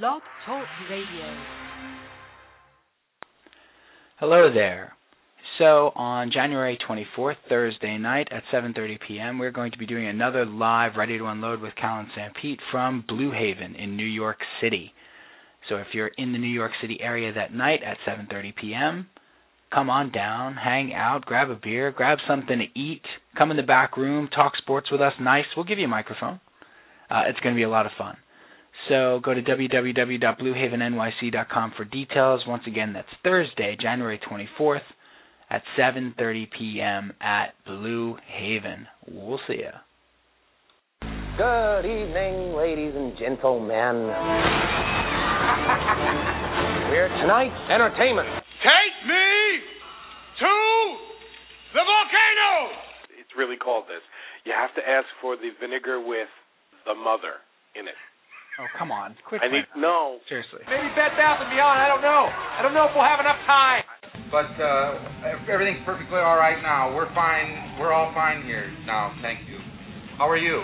Blog Talk Radio. Hello there. So on January 24th, Thursday night at 7:30 p.m., we're going to be doing another live Ready to Unload with Cal and Sanpete from Blue Haven in New York City. So if you're in the New York City area that night at 7:30 p.m., come on down, hang out, grab a beer, grab something to eat, come in the back room, talk sports with us. Nice. We'll give you a microphone. Uh, it's going to be a lot of fun. So go to www.bluehavennyc.com for details. Once again, that's Thursday, January 24th at 7:30 p.m. at Blue Haven. We'll see you. Good evening, ladies and gentlemen. We're tonight's entertainment. Take me to the volcano. It's really called this. You have to ask for the vinegar with the mother in it. Oh, come on. Quit. I need no. Seriously. Maybe Bed Bath and Beyond. I don't know. I don't know if we'll have enough time. But uh, everything's perfectly all right now. We're fine. We're all fine here now. Thank you. How are you?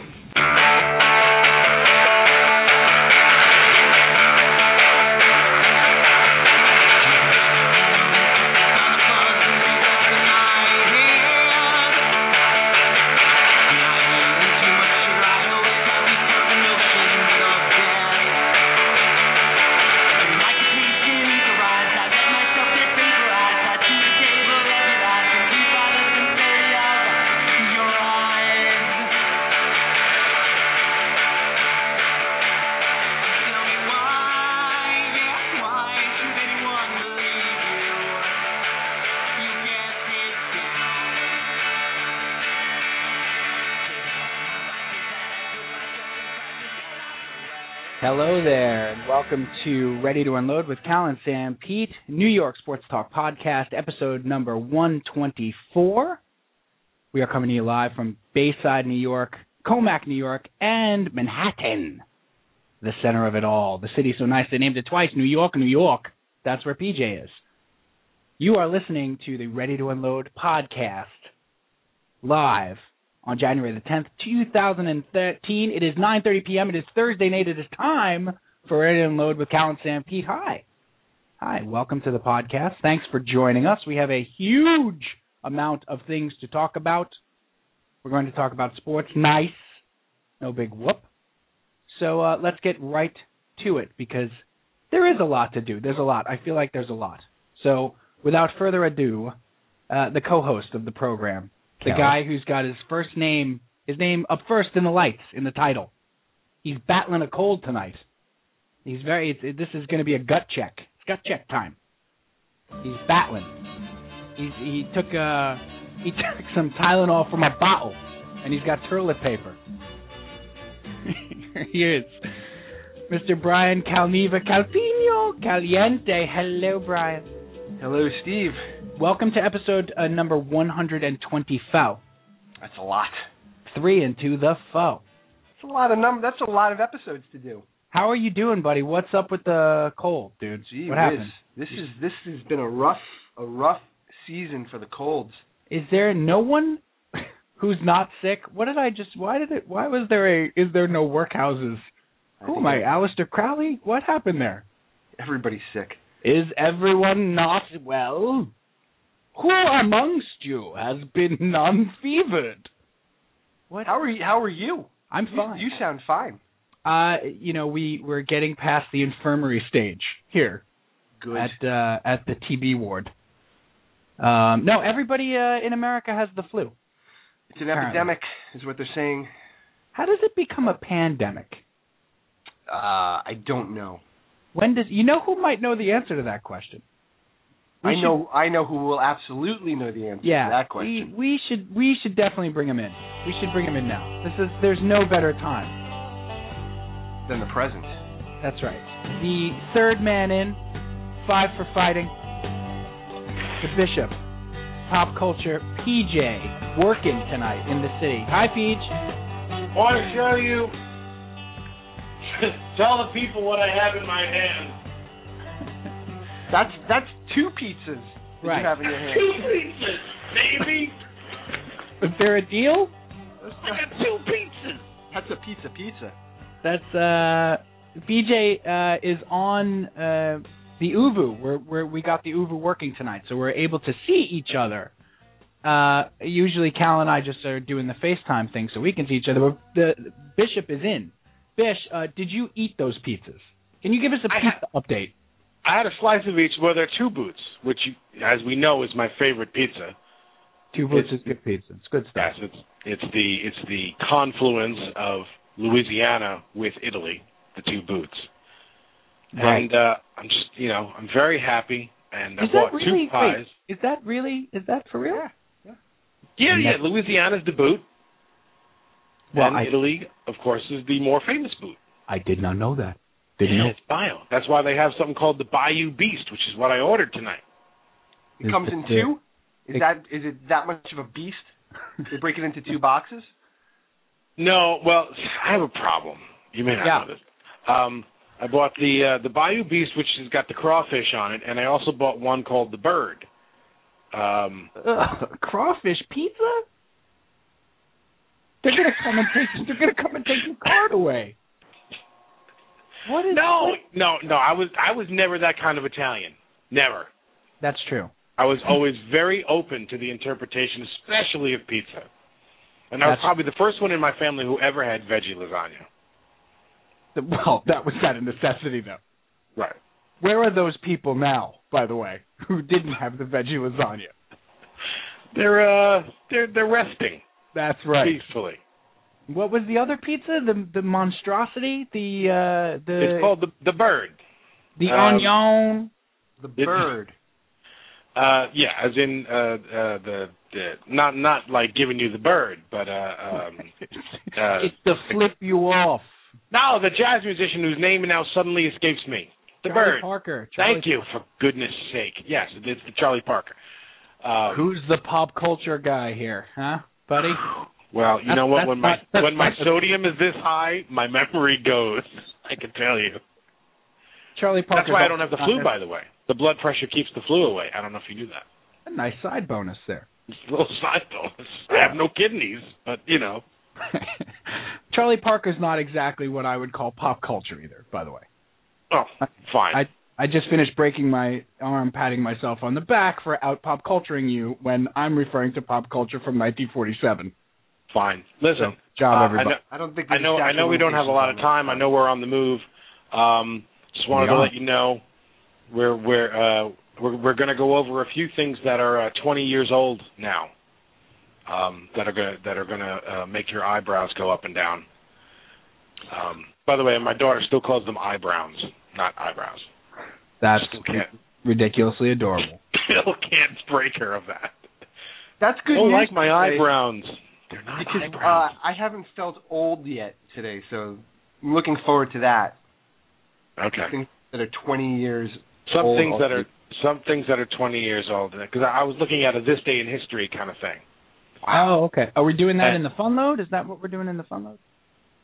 Welcome to Ready to Unload with Cal and Sanpete, New York Sports Talk Podcast, episode number 124. We are coming to you live from Bayside, New York, Commack, New York, and Manhattan, the center of it all. The city so nice they named it twice New York, New York. That's where PJ is. You are listening to the Ready to Unload podcast live on January the 10th, 2013. It is 9:30 p.m. It is Thursday night. It is time for Ready to Unload with Cal and Sanpete. Hi. Hi, welcome to the podcast. Thanks for joining us. We have a huge amount of things to talk about. We're going to talk about sports. Nice. No big whoop. So uh, let's get right to it because there is a lot to do. There's a lot. I feel like there's a lot. So without further ado, uh, the co-host of the program, the guy who's got his first name, his name up first in the lights in the title. He's battling a cold tonight. He's very. It's, it, this is going to be a gut check. It's gut check time. He's battling. He's he took uh he took some Tylenol from a bottle, and he's got toilet paper. Here he is, Mr. Brian Calneva Calpino Caliente. Hello, Brian. Hello, Steve. Welcome to episode uh, number 120 foe. That's a lot. Three into the foe. That's a lot of number. That's a lot of episodes to do. How are you doing, buddy? What's up with the cold, dude? Gee what happened? This is this has been a rough a rough season for the colds. Is there no one who's not sick? What did I just? Why did it? Why was there a? Is there no workhouses? Who am I? Alistair Crowley? What happened there? Everybody's sick. Is everyone not well? Who amongst you has been non-fevered? What? How are you? How are you? I'm You- fine. You, sound fine. Uh, you know, we we're getting past the infirmary stage here Good. at uh, at the TB ward. Um, no, everybody uh, in America has the flu. it's an apparently. epidemic, is what they're saying. How does it become a pandemic? Uh, I don't know. When does you know who might know the answer to that question? We I should- know. I know who will absolutely know the answer Yeah, to that question. we we should we should definitely bring him in. We should bring him in now. This is there's no better time. Than the present. That's right. The third man in, five for fighting. The bishop, pop culture, PJ, working tonight in the city. Hi, Peach. Want to show you? Tell the people what I have in my hand. That's that's two pizzas that Right. you have in your hand. Two pizzas, baby. Is there a deal? I got two pizzas. That's a pizza pizza. That's uh PJ uh, is on uh, the ooVoo. Where where we got the ooVoo working tonight, so we're able to see each other. Uh, usually, Cal and I just are doing the FaceTime thing, so we can see each other. But the Bishop is in. Bish, uh, did you eat those pizzas? Can you give us a pizza update? I had a slice of each. Well, there are two boots, which, you, as we know, is my favorite pizza. Two boots is good pizza. It's good stuff. Yes, it's it's the it's the confluence of Louisiana with Italy, the two boots. Right. And uh, I'm just you know I'm very happy, and I Is bought that really? two pies. Wait, is that really? Is that for real? Yeah, yeah. Louisiana's the boot, Well, and I- Italy, of course, is the more famous boot. I did not know that. Didn't Yeah, know. it's bio. That's why they have something called the Bayou Beast, which is what I ordered tonight. It comes in two. Is it- that is it that much of a beast? they break it into two boxes. No, well, I have a problem. You may not Yeah. know this. Um, I bought the uh, the Bayou Beast, which has got the crawfish on it, and I also bought one called the Bird. Um, Ugh, crawfish pizza? They're gonna come and take. They're gonna come and take your card away. What is? no, what- no, no. I was I was never that kind of Italian. Never. That's true. I was always very open to the interpretation, especially of pizza. And I was probably the first one in my family who ever had veggie lasagna. The- Well, that was out a necessity, though. Right. Where are those people now, by the way, who didn't have the veggie lasagna? They're uh they're they're resting That's right. peacefully. What was the other pizza? The the monstrosity? The uh the it's called the the Bird. the um, onion? The bird. Uh, yeah, as in uh, uh, the, the not not like giving you the bird, but uh, um, uh, it's to flip you off. no, the jazz musician whose name now suddenly escapes me. The Charlie bird. Parker. Charlie Thank you for goodness sake. Yes, it's the Charlie Parker. Um, Who's the pop culture guy here, huh, buddy? Well, you know what? When my not- when my sodium is this high, my memory goes. I can tell you. Charlie Parker. That's why I don't have the flu, by the way. The blood pressure keeps the flu away. I don't know if you knew that. A nice side bonus there. It's a little side bonus. I have no kidneys, but you know. Charlie Parker's not exactly what I would call pop culture either, by the way. Oh, fine. I I just finished breaking my arm patting myself on the back for out pop culturing you when I'm referring to pop culture from 1947. fine. Listen, Job uh, everybody. I know, I don't think. I there's know, I know we don't have a lot of time. I know we're on the move. Um, just wanted to let you know we're we're uh, we're we're going to go over a few things that are uh, 20 years old now. Um, that are going to that are going to uh, make your eyebrows go up and down. Um, by the way, my daughter still calls them eyebrows, not eyebrows. That's Still can't ridiculously adorable. still can't break her of that. That's good I don't news like my today, eyebrows. They're not Because eyebrows. uh, I haven't felt old yet today, so I'm looking forward to that. okay. Things that are 20 years some old things that are already. Some things that are 20 years old because I was looking at a this day in history kind of thing. Oh, okay. Are we doing that Uh, in the fun load? Is that what we're doing in the fun load?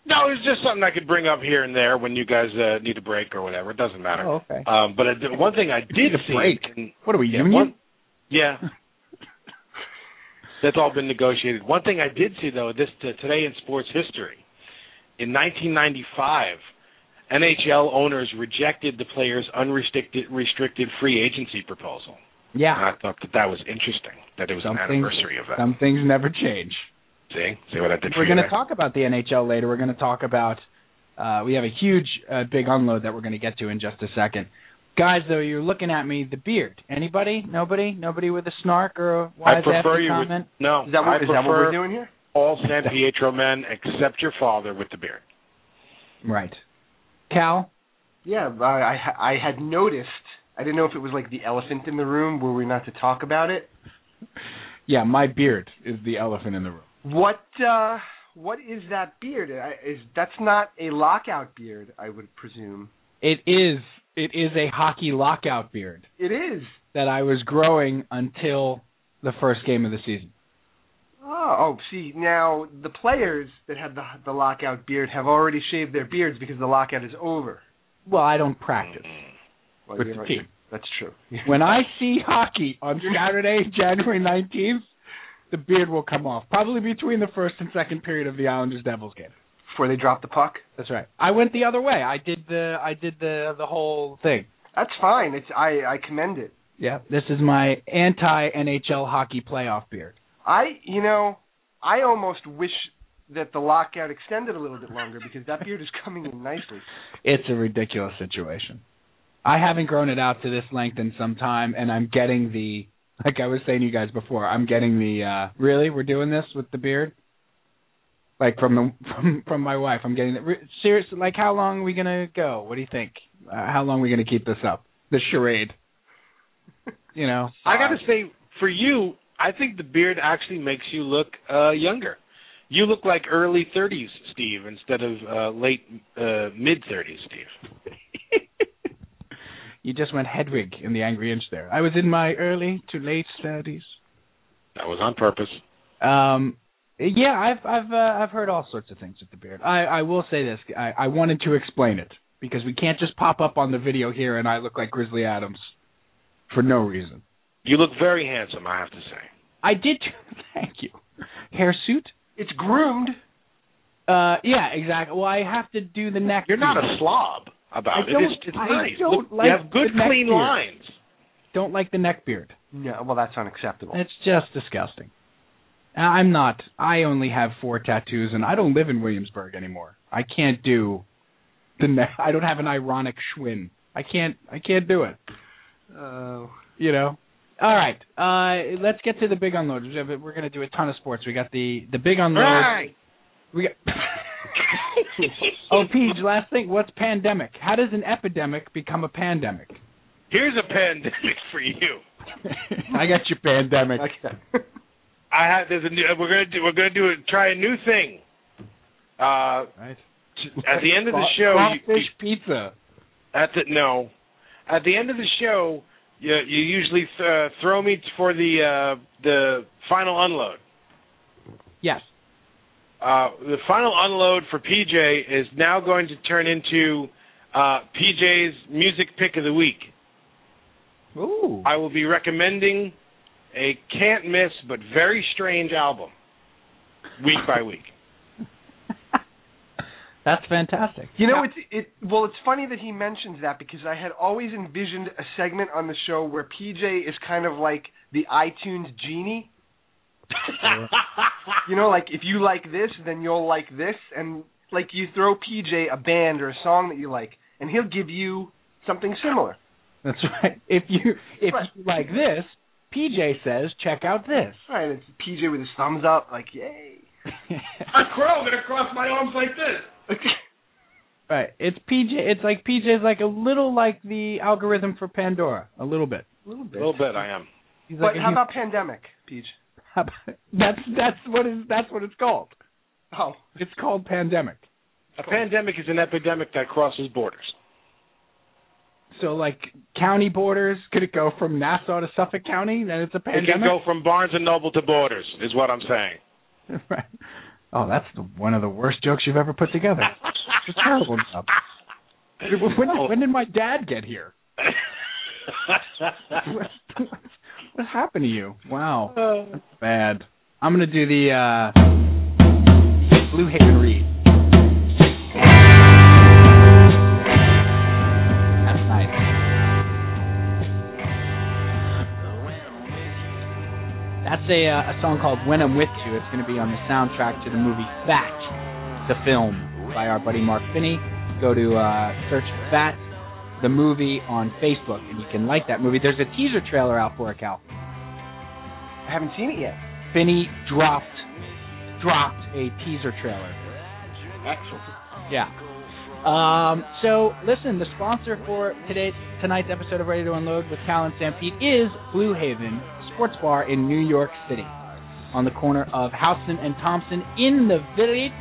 No, it's just something I could bring up here and there when you guys uh, need a break or whatever. It doesn't matter. Oh, okay. Um, but I, one thing I did see, break. in- What are we yeah, union? one, yeah, that's all been negotiated. One thing I did see though, this today in sports history, in 1995, NHL owners rejected the players' unrestricted restricted free agency proposal. And Yeah. I thought that that was interesting. That it was Some an things- anniversary of that. Some things never change. See, see what I did for We're going to talk about the NHL later. We're going to talk about. Uh, we have a huge, uh, big unload that we're going to get to in just a second. Guys, though, you're looking at me. The beard. Anybody? Nobody? Nobody with a snark or a wise prefer ass you. With, comment? no, Is that I what, is that what we're doing here? all San Pietro men except your father with the beard. Right. Cal. Yeah, I, I had noticed. I didn't know if it was like the elephant in the room. Were we not to talk about it? Yeah, my beard is the elephant in the room. What uh what is that beard? I, is that's not a lockout beard, I would presume. It is. It is a hockey lockout beard It is. that I was growing until the first game of the season. Oh, oh, see now the players that have the the lockout beard have already shaved their beards because the lockout is over. Well, I don't practice. Mm-hmm. Well, With the right. team. That's true. When I see hockey on Saturday, January 19th, the beard will come off. Probably between the first and second period of the Islanders Devils game. before they drop the puck. That's right. I went the other way. I did the I did the the whole thing. That's fine. It's I I commend it. Yeah. This is my anti NHL hockey playoff beard. I you know I almost wish that the lockout extended a little bit longer because that beard is coming in nicely. It's a ridiculous situation. I haven't grown it out to this length in some time, and I'm getting the like I was saying to you guys before. I'm getting the uh really we're doing this with the beard. Like from the from from my wife, I'm getting the seriously. Like how long are we gonna go? What do you think? Uh, how long are we gonna keep this up? The charade. You know. I got to say, for you, I think the beard actually makes you look uh younger. You look like early 30s, Steve, instead of uh late uh mid 30s, Steve. you just went Hedwig in the Angry Inch there. I was in my early to late thirties. That was on purpose. Um, yeah, I've I've uh, I've heard all sorts of things with the beard. I I will say this. I I wanted to explain it because we can't just pop up on the video here and I look like Grizzly Adams for no reason. You look very handsome, I have to say. I did. Thank you. Hairsuit. It's groomed. Uh, yeah, exactly. Well, I have to do the neck. You're not a slob about I it. don't- It's, it's I nice. don't Look, like you have good, the neck clean beard. lines. Don't like the neck beard. No, well that's unacceptable. It's just disgusting. Uh, I'm not. I only have four tattoos, and I don't live in Williamsburg anymore. I can't do the. Ne- I don't have an ironic Schwinn. I can't. I can't do it. Oh. You know. All right. Uh, let's get to the big unload. We have- We're going to do a ton of sports. We got the the big unload. Right. We got. oh, Peach. Last thing. What's pandemic? How does an epidemic become a pandemic? Here's a pandemic for you. I got your pandemic. Okay. I have. There's a new. We're gonna do. We're gonna do it. Try a new thing. Uh, Right. at the end of the show, you, Crawfish pizza. At the no, at the end of the show, you you usually uh, throw me for the uh, the final unload. Yes. Uh, the final unload for PJ is now going to turn into uh, PJ's music pick of the week. Ooh. I will be recommending a can't miss but very strange album week by week. That's fantastic. You know, Yeah. it's it. Well, it's funny that he mentions that because I had always envisioned a segment on the show where PJ is kind of like the iTunes genie. You know, like if you like this, then you'll like this, and like you throw PJ a band or a song that you like, and he'll give you something similar. That's right. If you if Right. you like this, PJ says check out this. Right? It's PJ with his thumbs up, like yay. I crow, I'm gonna cross my arms like this. right. It's PJ. It's like PJ's like a little like the algorithm for Pandora, a little bit. a little bit. A bit. little bit, I am. He's But like how about pandemic, Peach? about- that's that's what is that's what it's called. Oh, It's called pandemic. A pandemic is an epidemic that crosses borders. So like county borders, could it go from Nassau to Suffolk County? Then it's a pandemic. It can go from Barnes and Noble to Borders, is what I'm saying. right. Oh, that's the, one of the worst jokes you've ever put together. It's a terrible job. When, when did my dad get here? what, what happened to you? Wow, that's bad. I'm gonna do the uh, Blue Haven read. That's a uh, a song called "When I'm With You." It's gonna be on the soundtrack to the movie Fat, the film by our buddy Mark Finney. Go to uh, search Fat, the movie on Facebook, and you can like that movie. There's a teaser trailer out for it, Cal. I haven't seen it yet. Finney dropped dropped a teaser trailer. Excellent. Yeah. Um, so listen, the sponsor for today tonight's episode of Ready to Unload with Cal and Sanpete is Blue Haven Sports Bar in New York City, on the corner of Houston and Thompson in the Village.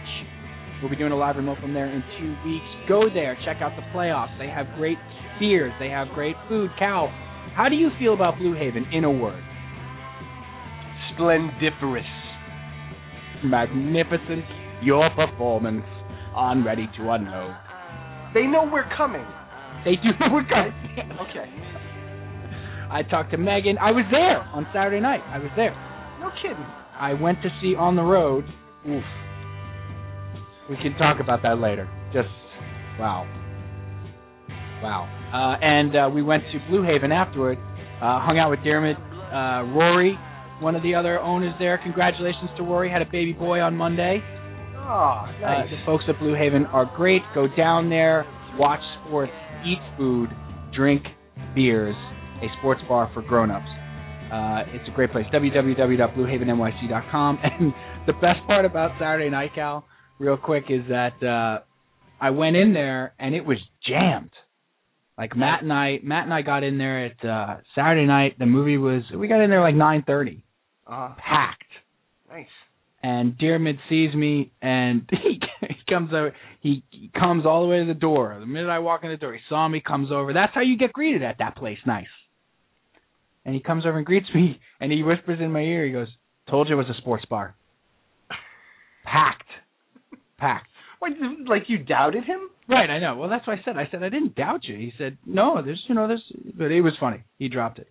We'll be doing a live remote from there in two weeks. Go there, check out the playoffs. They have great beers, they have great food. Cal, how do you feel about Blue Haven in a word? Splendiferous. Magnificent. Your performance on Ready to Unload. They know we're coming. They do know we're coming. Okay. I talked to Megan. I was there on Saturday night. I was there. No kidding. I went to see On the Road. Oof. We can talk about that later. Just wow, wow. Uh, and uh, we went to Blue Haven afterward. Uh, hung out with Dermot, uh, Rory, one of the other owners there. Congratulations to Rory. Had a baby boy on Monday. Oh, Uh, the folks at Blue Haven are great. Go down there, watch sports, eat food, drink beers. A sports bar for grown-ups. Uh, it's a great place. www.bluehavennyc.com. And the best part about Saturday Night Cal, real quick, is that uh, I went in there and it was jammed. Like Matt and I, Matt and I got in there at uh, Saturday night. The movie was we got in there like 9:30, uh, packed nice. and Dearmid sees me and he, he comes over he, he comes all the way to the door. The minute I walk in the door, he saw me, comes over. That's how you get greeted at that place, nice. And he comes over and greets me and he whispers in my ear, he goes, Told you it was a sports bar. Packed. Packed. What, like you doubted him? Right, I know. Well that's what I said. I said, I didn't doubt you. He said, No, there's you know, there's but it was funny. He dropped it.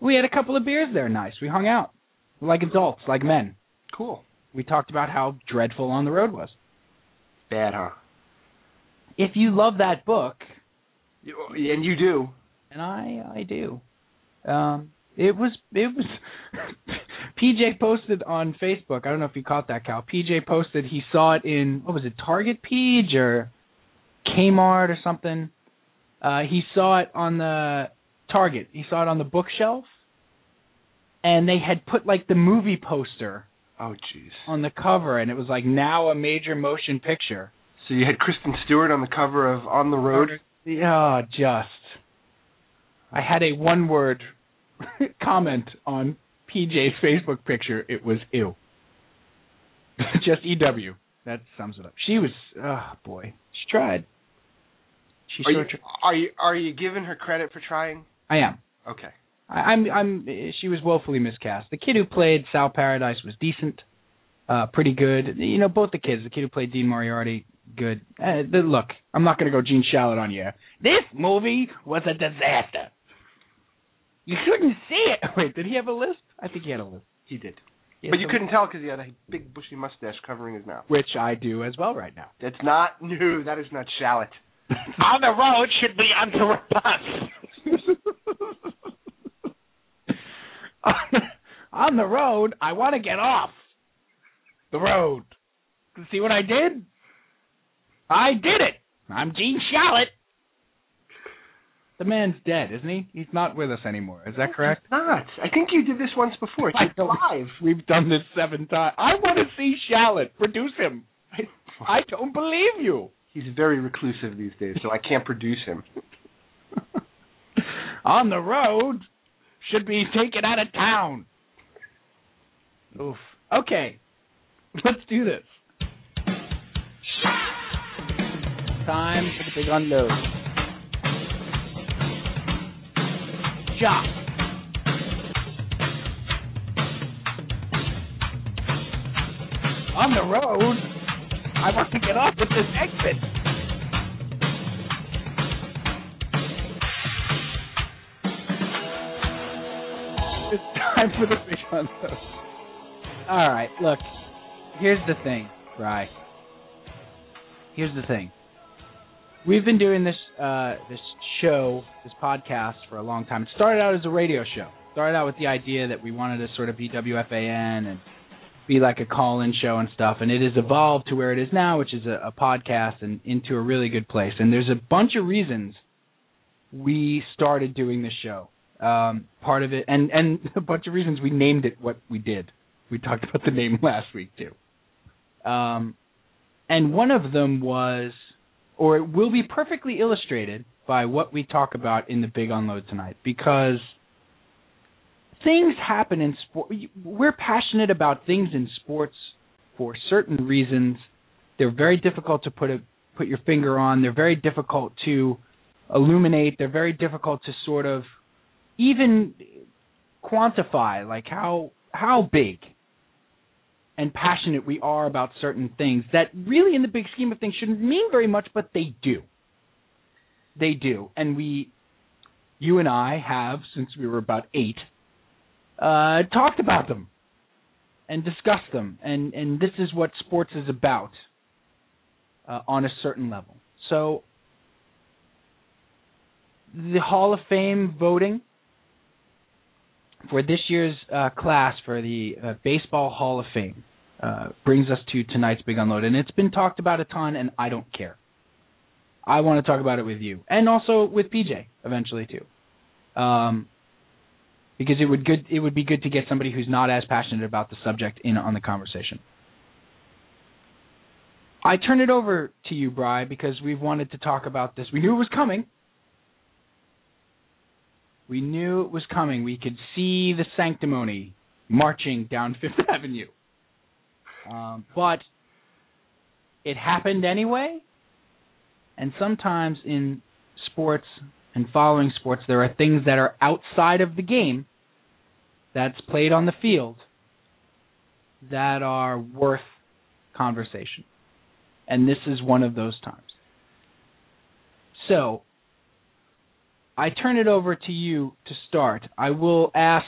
We had a couple of beers there, nice. We hung out. Like adults, like men. Cool. We talked about how dreadful on the road was. Bad, huh? if you love that book, and you do. and I I do, um, it was it was. PJ posted on Facebook. I don't know if you caught that, Cal. PJ posted he saw it in what was it, Target Page or Kmart or something. Uh, he saw it on the Target. He saw it on the bookshelf, and they had put like the movie poster Oh, jeez. on the cover, and it was like now a major motion picture. So you had Kristen Stewart on the cover of On the Road. Yeah, just. I had a one word comment on PJ's Facebook picture. It was ew. just EW. That sums it up. She was, oh boy. She tried. She Are sure you, tried. are you are you giving her credit for trying? I am. Okay. I, I'm. I'm. She was woefully miscast. The kid who played Sal Paradise was decent, uh, pretty good. You know, both the kids. The kid who played Dean Moriarty, good. Uh, the, look, I'm not going to go Gene Shalit on you. This movie was a disaster. You couldn't see it. Wait, did he have a list? I think he had a list. He did. He But you couldn't tell because he had a big bushy mustache covering his mouth. Which I do as well right now. That's not new. That is not Shalit. On the road should be under a bus. on the road, I want to get off the road. See what I did? I did it. I'm Gene Shalit. The man's dead, isn't he? He's not with us anymore. Is that correct? Not. I think you did this once before. It's I don't- live. We've done this seven times. I want to see Shalit. Produce him. I don't believe you. He's very reclusive these days, so I can't produce him. On the road should be taken out of town. Oof. Okay. Let's do this. Time for the big unload. Shot. On the road, I want to get off at this exit. It's time for the big unload. All right, look. Here's the thing, Bry. Here's the thing. We've been doing this uh, this show, this podcast for a long time. It started out as a radio show. Started out with the idea that we wanted to sort of be WFAN and be like a call-in show and stuff, and it has evolved to where it is now, which is a, a podcast and into a really good place. And there's a bunch of reasons we started doing this show. Um, part of it, and and a bunch of reasons we named it what we did. We talked about the name last week too. Um, and one of them was, or it will be perfectly illustrated by what we talk about in the big unload tonight, because things happen in sport. We're passionate about things in sports for certain reasons. They're very difficult to put a put your finger on. They're very difficult to illuminate. They're very difficult to sort of even quantify, like how how big and passionate we are about certain things that really in the big scheme of things shouldn't mean very much, but they do. They do. And we you and I have, since we were about eight, uh, talked about them and discussed them and, and this is what sports is about. uh, on a certain level. So the Hall of Fame voting for this year's uh, class for the uh, Baseball Hall of Fame uh, brings us to tonight's big unload, and it's been talked about a ton, and I don't care. I want to talk about it with you, and also with PJ eventually too, um, because it would good it would be good to get somebody who's not as passionate about the subject in on the conversation. I turn it over to you, Bry, because we've wanted to talk about this. We knew it was coming. We knew it was coming. We could see the sanctimony marching down Fifth Avenue. Um, but it happened anyway. And sometimes in sports and following sports, there are things that are outside of the game that's played on the field that are worth conversation. And this is one of those times. So, I turn it over to you to start. I will ask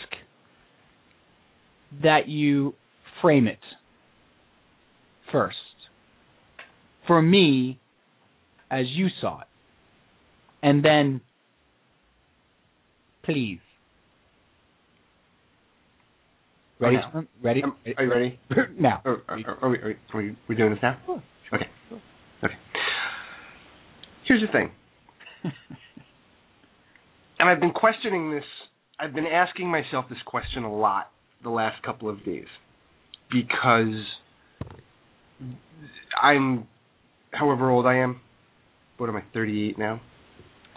that you frame it first. For me, as you saw it. And then, please. Ready? Oh, Ready? Um, are you ready? now. Are, are, are, we, are, we, are we doing this now? Okay. Okay. Here's the thing. and I've been questioning this. I've been asking myself this question a lot the last couple of days because I'm, however old I am, what am I, 38 now?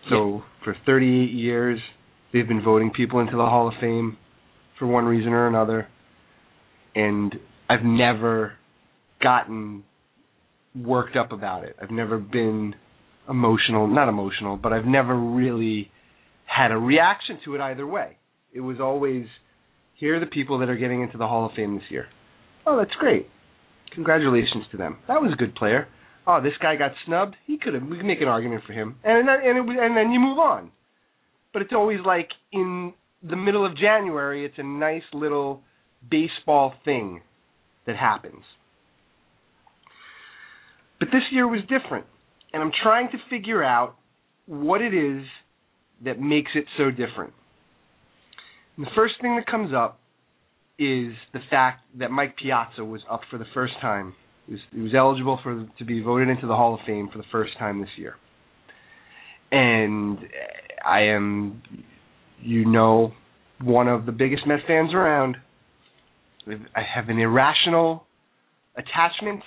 So for 38 years, they've been voting people into the Hall of Fame for one reason or another, and I've never gotten worked up about it. I've never been emotional, not emotional, but I've never really had a reaction to it either way. It was always, here are the people that are getting into the Hall of Fame this year. Oh, that's great. Congratulations to them. That was a good player. Oh, this guy got snubbed. He could have. We can make an argument for him, and then, and it, and then you move on. But it's always like in the middle of January. It's a nice little baseball thing that happens. But this year was different, and I'm trying to figure out what it is that makes it so different. And the first thing that comes up is the fact that Mike Piazza was up for the first time. Was, he was eligible for to be voted into the Hall of Fame for the first time this year. And I am, you know, one of the biggest Met fans around. I have an irrational attachment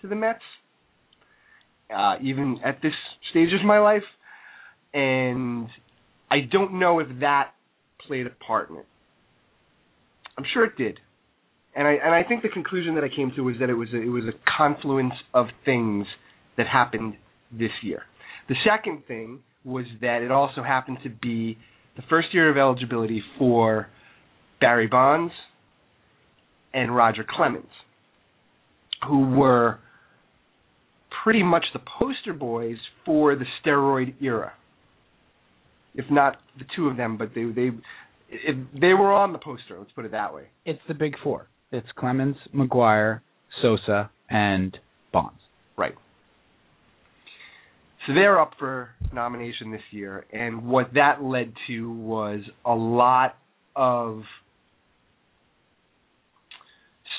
to the Mets, uh, even at this stage of my life, and I don't know if that played a part in it. I'm sure it did, and I and I think the conclusion that I came to was that it was a, it was a confluence of things that happened this year. The second thing was that it also happened to be the first year of eligibility for Barry Bonds and Roger Clemens, who were pretty much the poster boys for the steroid era. If not the two of them, but they they if they were on the poster. Let's put it that way. It's the big four. It's Clemens, McGwire, Sosa, and Bonds. Right. So they're up for nomination this year, and what that led to was a lot of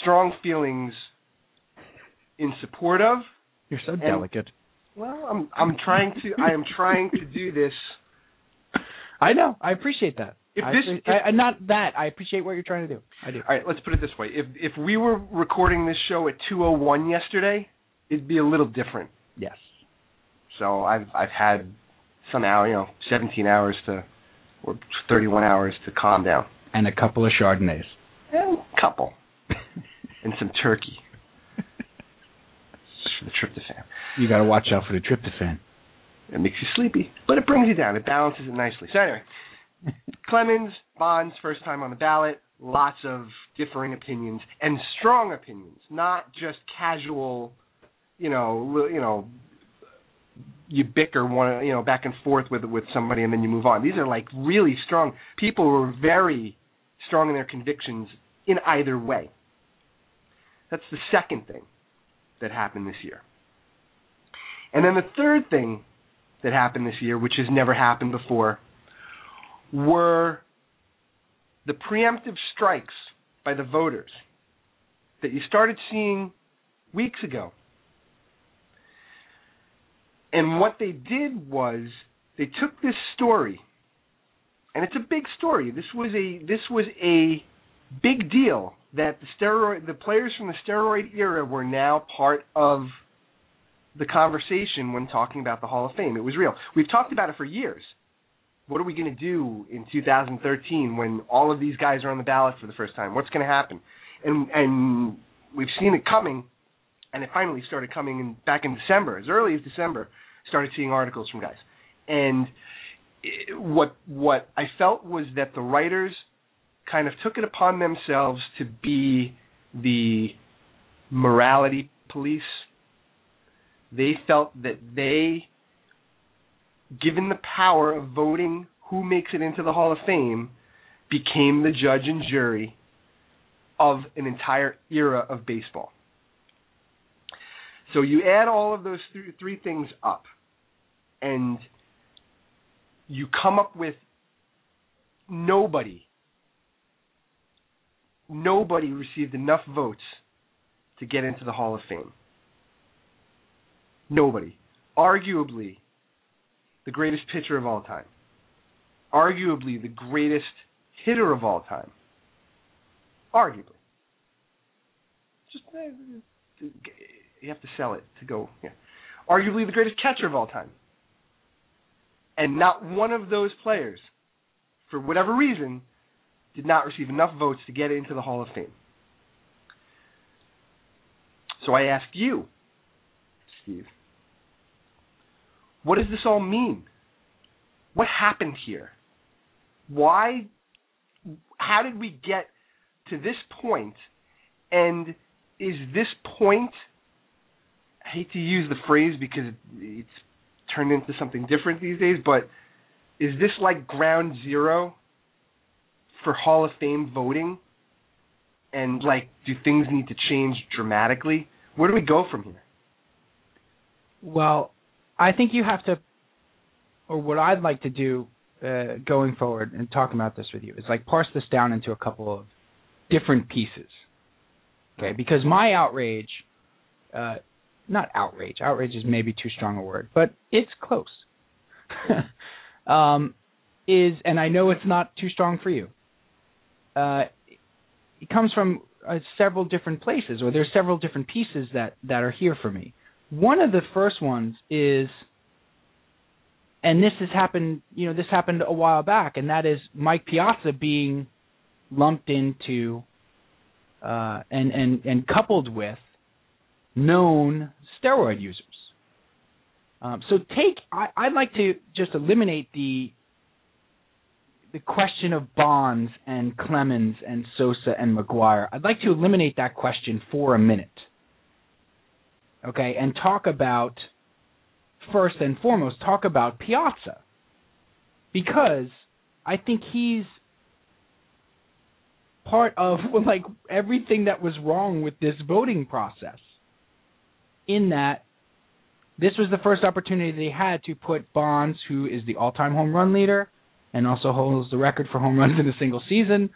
strong feelings in support of. You're so delicate. Well, I'm I'm trying to I am trying to do this. I know. I appreciate that. If I this- if- I- not that. I appreciate what you're trying to do. I do. All right, let's put it this way: if if we were recording this show at 2:01 yesterday, it'd be a little different. Yes. So I've I've had some hour, you know, 17 hours to or 31 hours to calm down. And a couple of Chardonnays. And a couple. and some turkey. For the tryptophan. You got to watch out for the tryptophan. It makes you sleepy, but it brings you down. It balances it nicely. So anyway, Clemens, Bonds, first time on the ballot. Lots of differing opinions and strong opinions, not just casual, you know, you know, you bicker one, you know, back and forth with with somebody and then you move on. These are like really strong people who are very strong in their convictions in either way. That's the second thing that happened this year. And then the third thing that happened this year, which has never happened before, were the preemptive strikes by the voters that you started seeing weeks ago. And what they did was they took this story, and it's a big story. This was a this was a big deal that the steroid the players from the steroid era were now part of the conversation when talking about the Hall of Fame. It was real. We've talked about it for years. What are we going to do in 2013 when all of these guys are on the ballot for the first time? What's going to happen? And and we've seen it coming, and it finally started coming in, back in December, as early as December. Started seeing articles from guys, and it, what what I felt was that the writers kind of took it upon themselves to be the morality police. They felt that they, given the power of voting who makes it into the Hall of Fame, became the judge and jury of an entire era of baseball. So you add all of those th- three things up, and you come up with nobody nobody received enough votes to get into the Hall of Fame. Nobody. Arguably the greatest pitcher of all time. Arguably the greatest hitter of all time. Arguably. Just uh, you have to sell it to go. Yeah. Arguably the greatest catcher of all time. And not one of those players, for whatever reason, did not receive enough votes to get into the Hall of Fame. So I ask you, Steve, what does this all mean? What happened here? Why? How did we get to this point? And is this point? I hate to use the phrase because it's turned into something different these days, but is this like ground zero for Hall of Fame voting? And like, do things need to change dramatically? Where do we go from here? Well, I think you have to, or what I'd like to do uh, going forward and talking about this with you is like parse this down into a couple of different pieces. Okay, because my outrage, uh, not outrage, outrage is maybe too strong a word, but it's close. um, is and I know it's not too strong for you uh, it comes from uh, several different places, or there's several different pieces that that are here for me. One of the first ones is, and this has happened, you know, this happened a while back, and that is Mike Piazza being lumped into uh, and and and coupled with known steroid users. Um, so take I, I'd like to just eliminate the the question of Bonds and Clemens and Sosa and McGwire, I'd like to eliminate that question for a minute. Okay, and talk about first and foremost talk about Piazza. Because I think he's part of like everything that was wrong with this voting process. In that this was the first opportunity they had to put Bonds, who is the all-time home run leader, and also holds the record for home runs in a single season.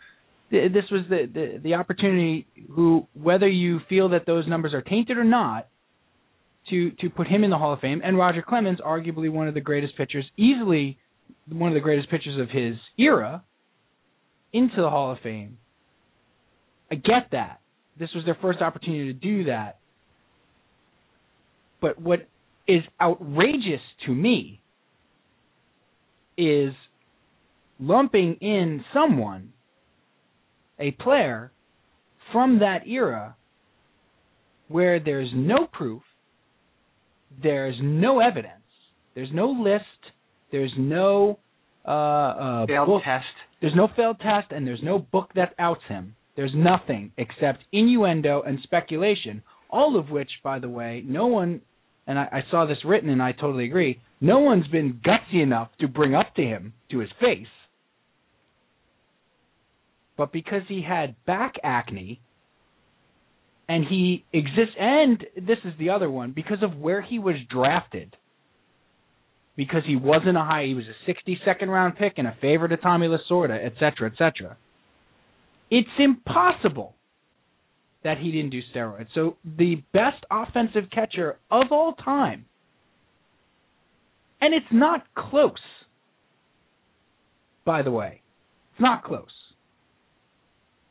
This was the, the, the opportunity, who whether you feel that those numbers are tainted or not, to to put him in the Hall of Fame. And Roger Clemens, arguably one of the greatest pitchers, easily one of the greatest pitchers of his era, into the Hall of Fame. I get that. This was their first opportunity to do that. But what is outrageous to me is lumping in someone, a player, from that era where there's no proof, there's no evidence, there's no list, there's no uh, uh, failed book, test. There's no failed test, and there's no book that outs him. There's nothing except innuendo and speculation, all of which, by the way, no one, and I, I saw this written and I totally agree, no one's been gutsy enough to bring up to him, to his face, but because he had back acne and he exists. And this is the other one because of where he was drafted. Because he wasn't a high, he was a 62nd round pick and a favorite of Tommy Lasorda, et cetera, et cetera. It's impossible that he didn't do steroids. So the best offensive catcher of all time, and it's not close. By the way, it's not close.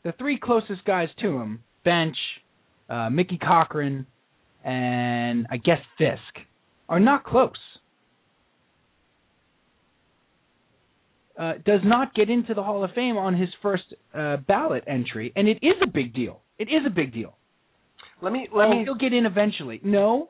The three closest guys to him, Bench, uh, Mickey Cochrane, and I guess Fisk, are not close. Uh, does not get into the Hall of Fame on his first uh, ballot entry, and it is a big deal. It is a big deal. Let me let oh, me he'll get in eventually. No,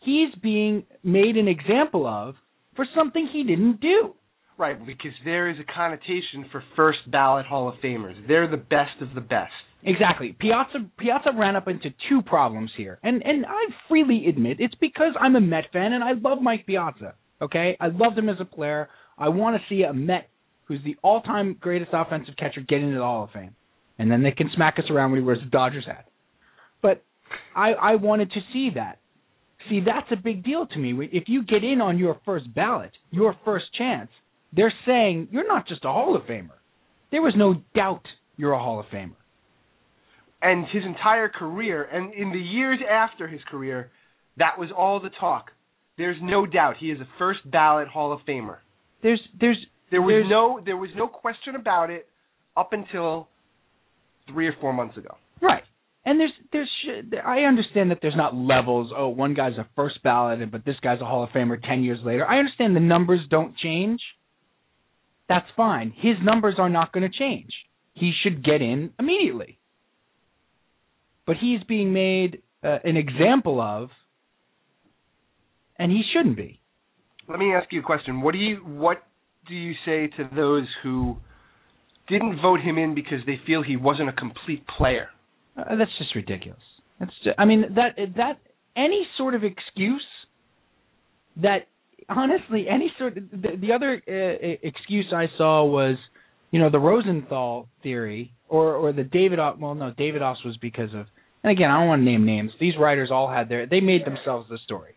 he's being made an example of for something he didn't do. right because there is a connotation for first ballot Hall of Famers. They're the best of the best. Exactly. Piazza Piazza ran up into two problems here. And and I freely admit it's because I'm a Met fan and I love Mike Piazza. Okay? I loved him as a player. I want to see a Met who's the all-time greatest offensive catcher get into the Hall of Fame. And then they can smack us around when he wears the Dodgers hat. But I I wanted to see that. See, that's a big deal to me. If you get in on your first ballot, your first chance, they're saying you're not just a Hall of Famer. There was no doubt you're a Hall of Famer. And his entire career, and in the years after his career, that was all the talk. There's no doubt he is a first ballot Hall of Famer. There's there's There was There's- no there was no question about it up until three or four months ago. Right. And there's there's I understand that there's not levels. Oh, one guy's a first ballot, but this guy's a Hall of Famer ten years later. I understand the numbers don't change. That's fine. His numbers are not going to change. He should get in immediately. But he's being made uh, an example of, and he shouldn't be. Let me ask you a question. What do you what do you say to those who didn't vote him in because they feel he wasn't a complete player? Uh, that's just ridiculous. That's just, I mean that that any sort of excuse that honestly any sort of, the, the other uh, excuse I saw was you know the Rosenthal theory or or the Davidoff well no Davidoff was because of and again I don't want to name names these writers all had their they made themselves the story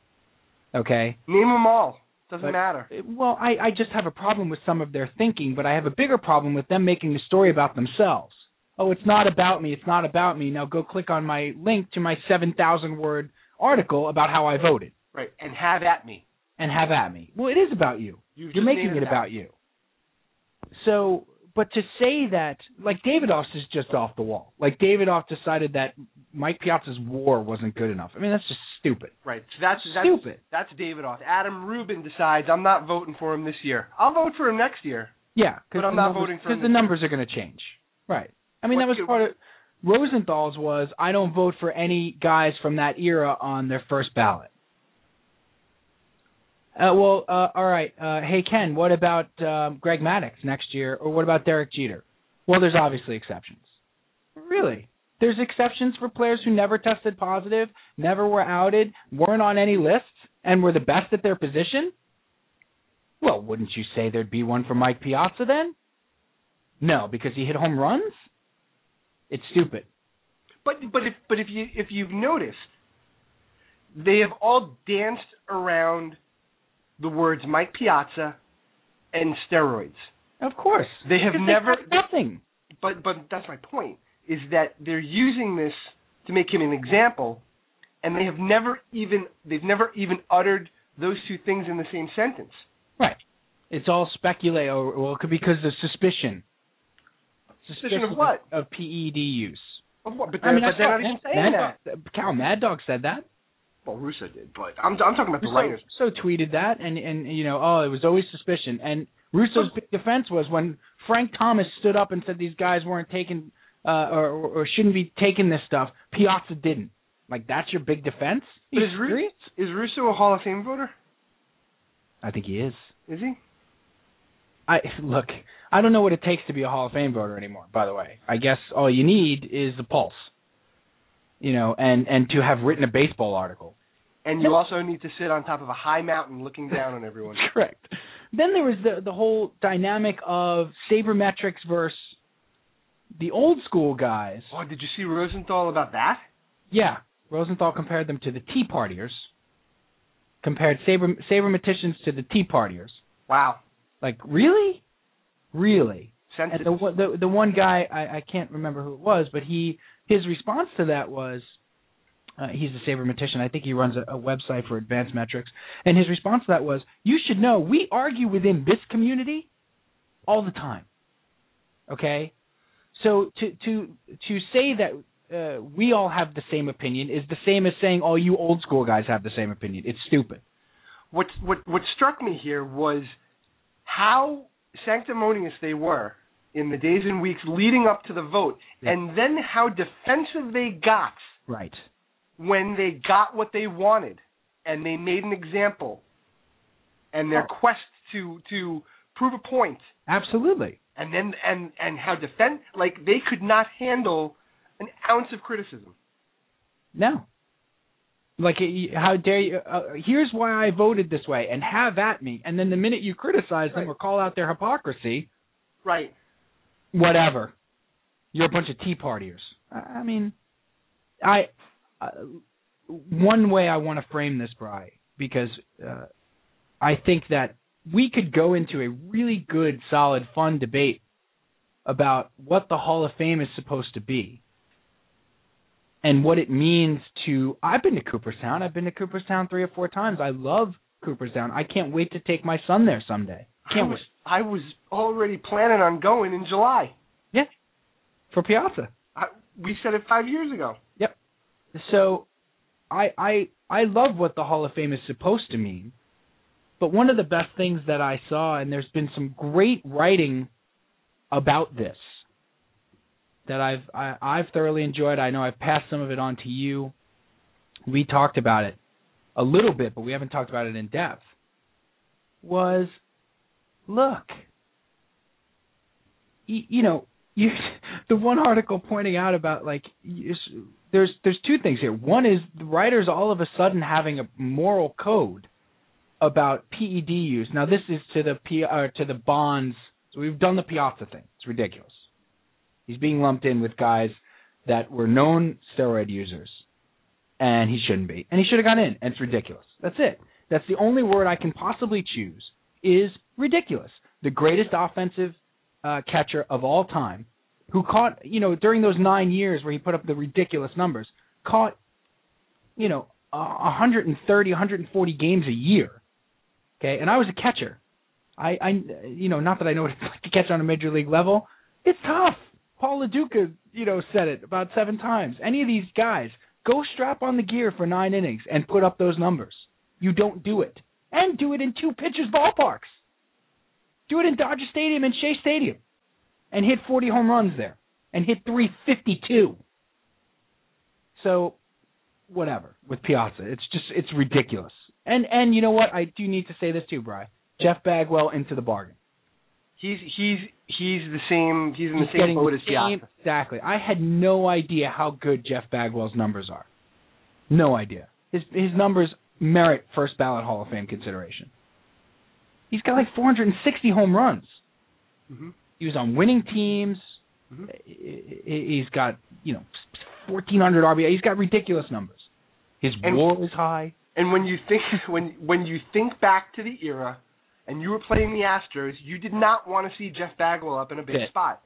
okay Name them all. Doesn't But- matter. Eh, well I I just have a problem with some of their thinking but I have a bigger problem with them making the story about themselves oh, it's not about me, it's not about me. Now go click on my link to my 7,000 word article about how I voted Right. And have at me. and have at me. Well, it is about you. You've You're making it about you. So, but to say that, like Davidoff is just off the wall. Like Davidoff decided that Mike Piazza's war wasn't good enough. I mean, that's just stupid. Right. So that's Stupid. That's Davidoff. Adam Rubin decides I'm not voting for him this year. I'll vote for him next year. Yeah, But I'm not voting for him because the numbers are going to change. Right. I mean, What that was part of Rosenthal's was I don't vote for any guys from that era on their first ballot. Uh, well, uh, all right. Uh, hey Ken, what about um, Greg Maddux next year, or what about Derek Jeter? Well, there's obviously exceptions. Really, there's exceptions for players who never tested positive, never were outed, weren't on any lists, and were the best at their position. Well, wouldn't you say there'd be one for Mike Piazza then? No, because he hit home runs. It's stupid. But but if but if you if you've noticed, they have all danced around the words Mike Piazza and steroids. Of course, They have never got nothing. but but that's my point is that they're using this to make him an example and they have never even they've never even uttered those two things in the same sentence. Right. It's all speculate. Or, well, because of suspicion. Suspicion of what? Of PED use. Of what? But I mean, but they're not even saying Mad that. Dog, Cal Mad Dog said that. Well, Russo did, but I'm I'm talking about the Russo, writers. so tweeted that, and and you know, oh, it was always suspicion. And Russo's big defense was when Frank Thomas stood up and said these guys weren't taking uh, or, or shouldn't be taking this stuff. Piazza didn't. Like that's your big defense? But is, Ru- is Russo a Hall of Fame voter? I think he is. Is he? I look. I don't know what it takes to be a Hall of Fame voter anymore. By the way, I guess all you need is the pulse, you know, and and to have written a baseball article. And you also need to sit on top of a high mountain looking down on everyone. Correct. Then there was the the whole dynamic of sabermetrics versus the old school guys. Oh, did you see Rosenthal about that? Yeah, Rosenthal compared them to the Tea Partiers. Compared saber sabermaticians to the Tea Partiers. Wow. Like really, really. And the one- the the one guy I, I can't remember who it was, but he his response to that was, uh, he's a sabermatician. I think he runs a, a website for advanced metrics, and his response to that was, "You should know we argue within this community all the time. Okay, so to to to say that." Uh, we all have the same opinion is the same as saying all you old school guys have the same opinion. It's stupid. what what what struck me here was how sanctimonious they were in the days and weeks leading up to the vote, Yeah. and then how defensive they got Right. when they got what they wanted, and they made an example, and their Oh. quest to to prove a point, Absolutely. and then and and how defend like they could not handle an ounce of criticism. No. Like, how dare you? Uh, here's why I voted this way, and have at me. And then the minute you criticize them or call out their hypocrisy, Right. Whatever, you're a bunch of tea partiers. I mean, I uh, one way I want to frame this, Bry, because uh, I think that we could go into a really good, solid, fun debate about what the Hall of Fame is supposed to be and what it means to I've been to Cooperstown. I've been to Cooperstown 3 or 4 times. I love Cooperstown. I can't wait to take my son there someday. Can't was wait. I was already planning on going in July. Yeah. For Piazza. I, we said it five years ago. Yep. So I I I love what the Hall of Fame is supposed to mean. But one of the best things that I saw and there's been some great writing about this that I've I, I've thoroughly enjoyed. I know I've passed some of it on to you. We talked about it a little bit, but we haven't talked about it in depth. Was look, you, you know, you the one article pointing out about like there's there's two things here. One is the writers all of a sudden having a moral code about PED use. Now this is to the P or to the bonds. So we've done the Piazza thing. It's ridiculous. He's being lumped in with guys that were known steroid users, and he shouldn't be. And he should have gone in. And it's ridiculous. That's it. That's the only word I can possibly choose. Is ridiculous. The greatest offensive uh, catcher of all time, who caught, you know, during those nine years where he put up the ridiculous numbers, caught, you know, 130, 140 games a year. Okay, and I was a catcher. I, I, you know, not that I know what it's like to catch on a major league level. It's tough. Paul Lo Duca, you know, said it about seven times. Any of these guys, go strap on the gear for nine innings and put up those numbers. You don't do it, and do it in two pitchers ballparks. Do it in Dodger Stadium and Shea Stadium, and hit 40 home runs there, and hit 352. So, whatever with Piazza, it's just it's ridiculous. And and you know what? I do need to say this too, Bry. Jeff Bagwell into the bargain. He's he's he's the same. He's in the He's same boat as Piazza. Exactly. I had no idea how good Jeff Bagwell's numbers are. No idea. His his numbers merit first ballot Hall of Fame consideration. He's got like 460 home runs. hmm He was on winning teams. Mhm. He- He's got you know 1,400 RBI. He's got ridiculous numbers. His And- WAR is high. And when you think when when you think back to the era, and you were playing the Astros, you did not want to see Jeff Bagwell up in a big That's spot.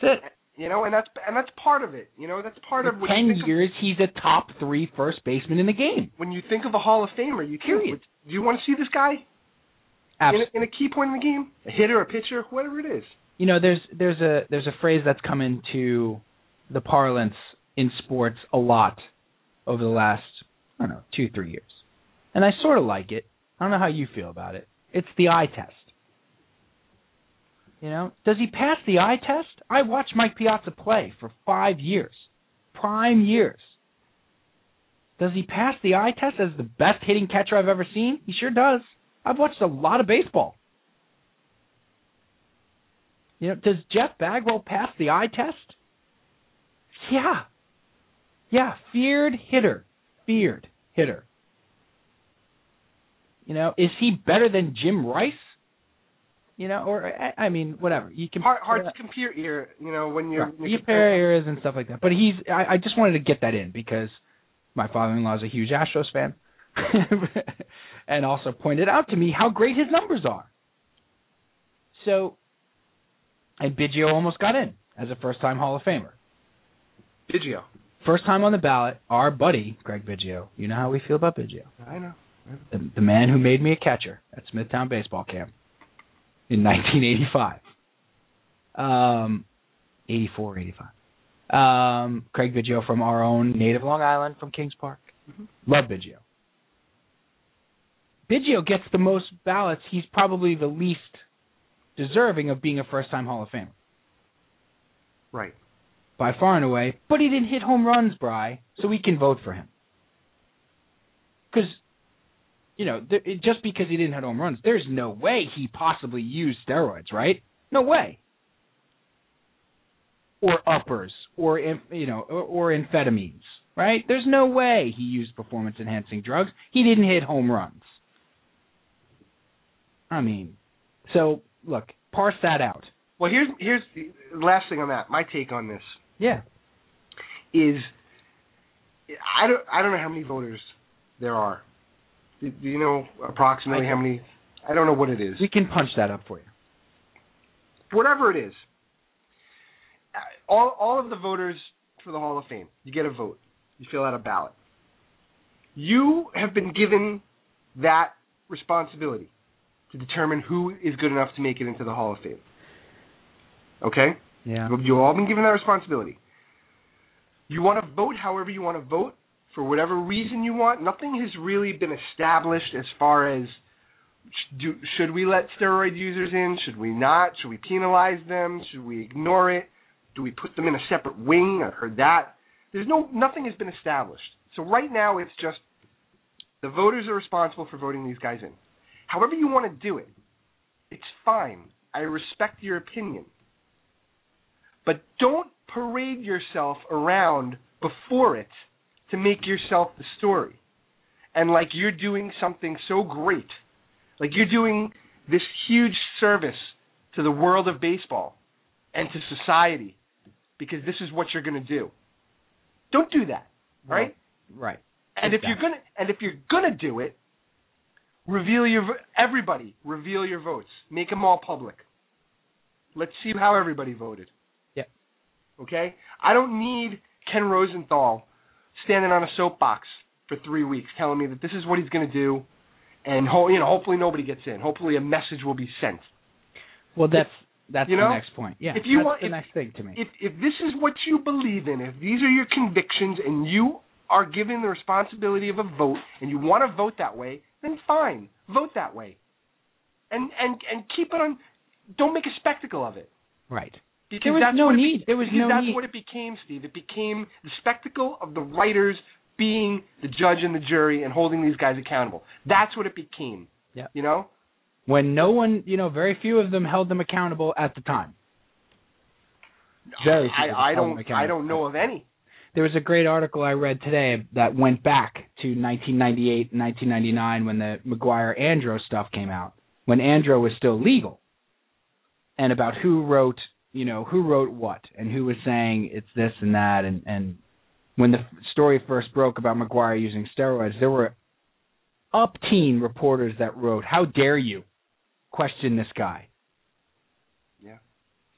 That's it. You know, and that's and that's part of it. You know, that's part of For when ten years, he's a top three first baseman in the game. When you think of a Hall of Famer, you Period. think, do you want to see this guy Absolutely. a, in a key point in the game, a hitter, a pitcher, whatever it is? you know there's there's a there's a phrase that's come into the parlance in sports a lot over the last I don't know two three years, and I sort of like it. I don't know how you feel about it. It's the eye test. You know, does he pass the eye test? I watched Mike Piazza play for five years, prime years. Does he pass the eye test as the best hitting catcher I've ever seen? He sure does. I've watched a lot of baseball. You know, does Jeff Bagwell pass the eye test? Yeah. Yeah, feared hitter. Feared hitter. You know, is he better than Jim Rice? You know, or I, I mean, whatever. You can Hard, hard uh, to compare here, you know, when you're. Right. when You compare eras and stuff like that. But he's I, I just wanted to get that in because my father in law is a huge Astros fan. and also pointed out to me how great his numbers are. So and Biggio almost got in as a first time Hall of Famer. Biggio. First time on the ballot, our buddy, Craig Biggio. You know how we feel about Biggio. I know. The, the man who made me a catcher at Smithtown Baseball Camp in 1985. Um, 84, 85. Um, Craig Biggio from our own native Long Island from Kings Park. Love Biggio. Biggio gets the most ballots. He's probably the least deserving of being a first time Hall of Famer Right. by far and away. But he didn't hit home runs, Bry, so we can vote for him. Because, you know, th- just because he didn't hit home runs, there's no way he possibly used steroids, right? No way. Or uppers, or you know, or, or amphetamines, right? There's no way he used performance enhancing drugs. He didn't hit home runs. I mean, so look, parse that out. Well, here's here's the last thing on that. My take on this Yeah. is I don't I don't know how many voters there are. Do, do you know approximately how many? I don't know what it is. We can punch that up for you. Whatever it is, all all of the voters for the Hall of Fame, you get a vote. You fill out a ballot. You have been given that responsibility to determine who is good enough to make it into the Hall of Fame. Okay? Yeah. You've all been given that responsibility. You want to vote however you want to vote for whatever reason you want. Nothing has really been established as far as do, should we let steroid users in? Should we not? Should we penalize them? Should we ignore it? Do we put them in a separate wing? I heard that. There's no nothing has been established. So right now it's just the voters are responsible for voting these guys in. However you want to do it, it's fine. I respect your opinion. But don't parade yourself around before it to make yourself the story. And like you're doing something so great. Like you're doing this huge service to the world of baseball and to society because this is what you're going to do. Don't do that, right? Right. And if you're gonna and if you're gonna do it, reveal your everybody reveal your votes. Make them all public. Let's see how everybody voted. Yep. Okay. I don't need Ken Rosenthal standing on a soapbox for three weeks telling me that this is what he's gonna do, and ho- you know hopefully nobody gets in. Hopefully a message will be sent. Well, that's that's You know, the next point. Yeah. if you that's want- the if- next thing to me. If if this is what you believe in, if these are your convictions, and you are given the responsibility of a vote, and you want to vote that way, then fine, vote that way, and and and keep it on. Don't make a spectacle of it. right. Because There was that's no what need. be- There was because no that's need. what it became, Steve. It became the spectacle of the writers being the judge and the jury and holding these guys accountable. That's what it became. Yeah. You know? When no one, you know, very few of them held them accountable at the time. Very few of them I, I don't I don't know of any. There was a great article I read today that went back to 1998 and 1999 when the McGwire Andro stuff came out, when Andro was still legal, and about who wrote, you know, who wrote what and who was saying it's this and that, and and when the story first broke about McGwire using steroids, there were up teen reporters that wrote, "How dare you question this guy?" Yeah.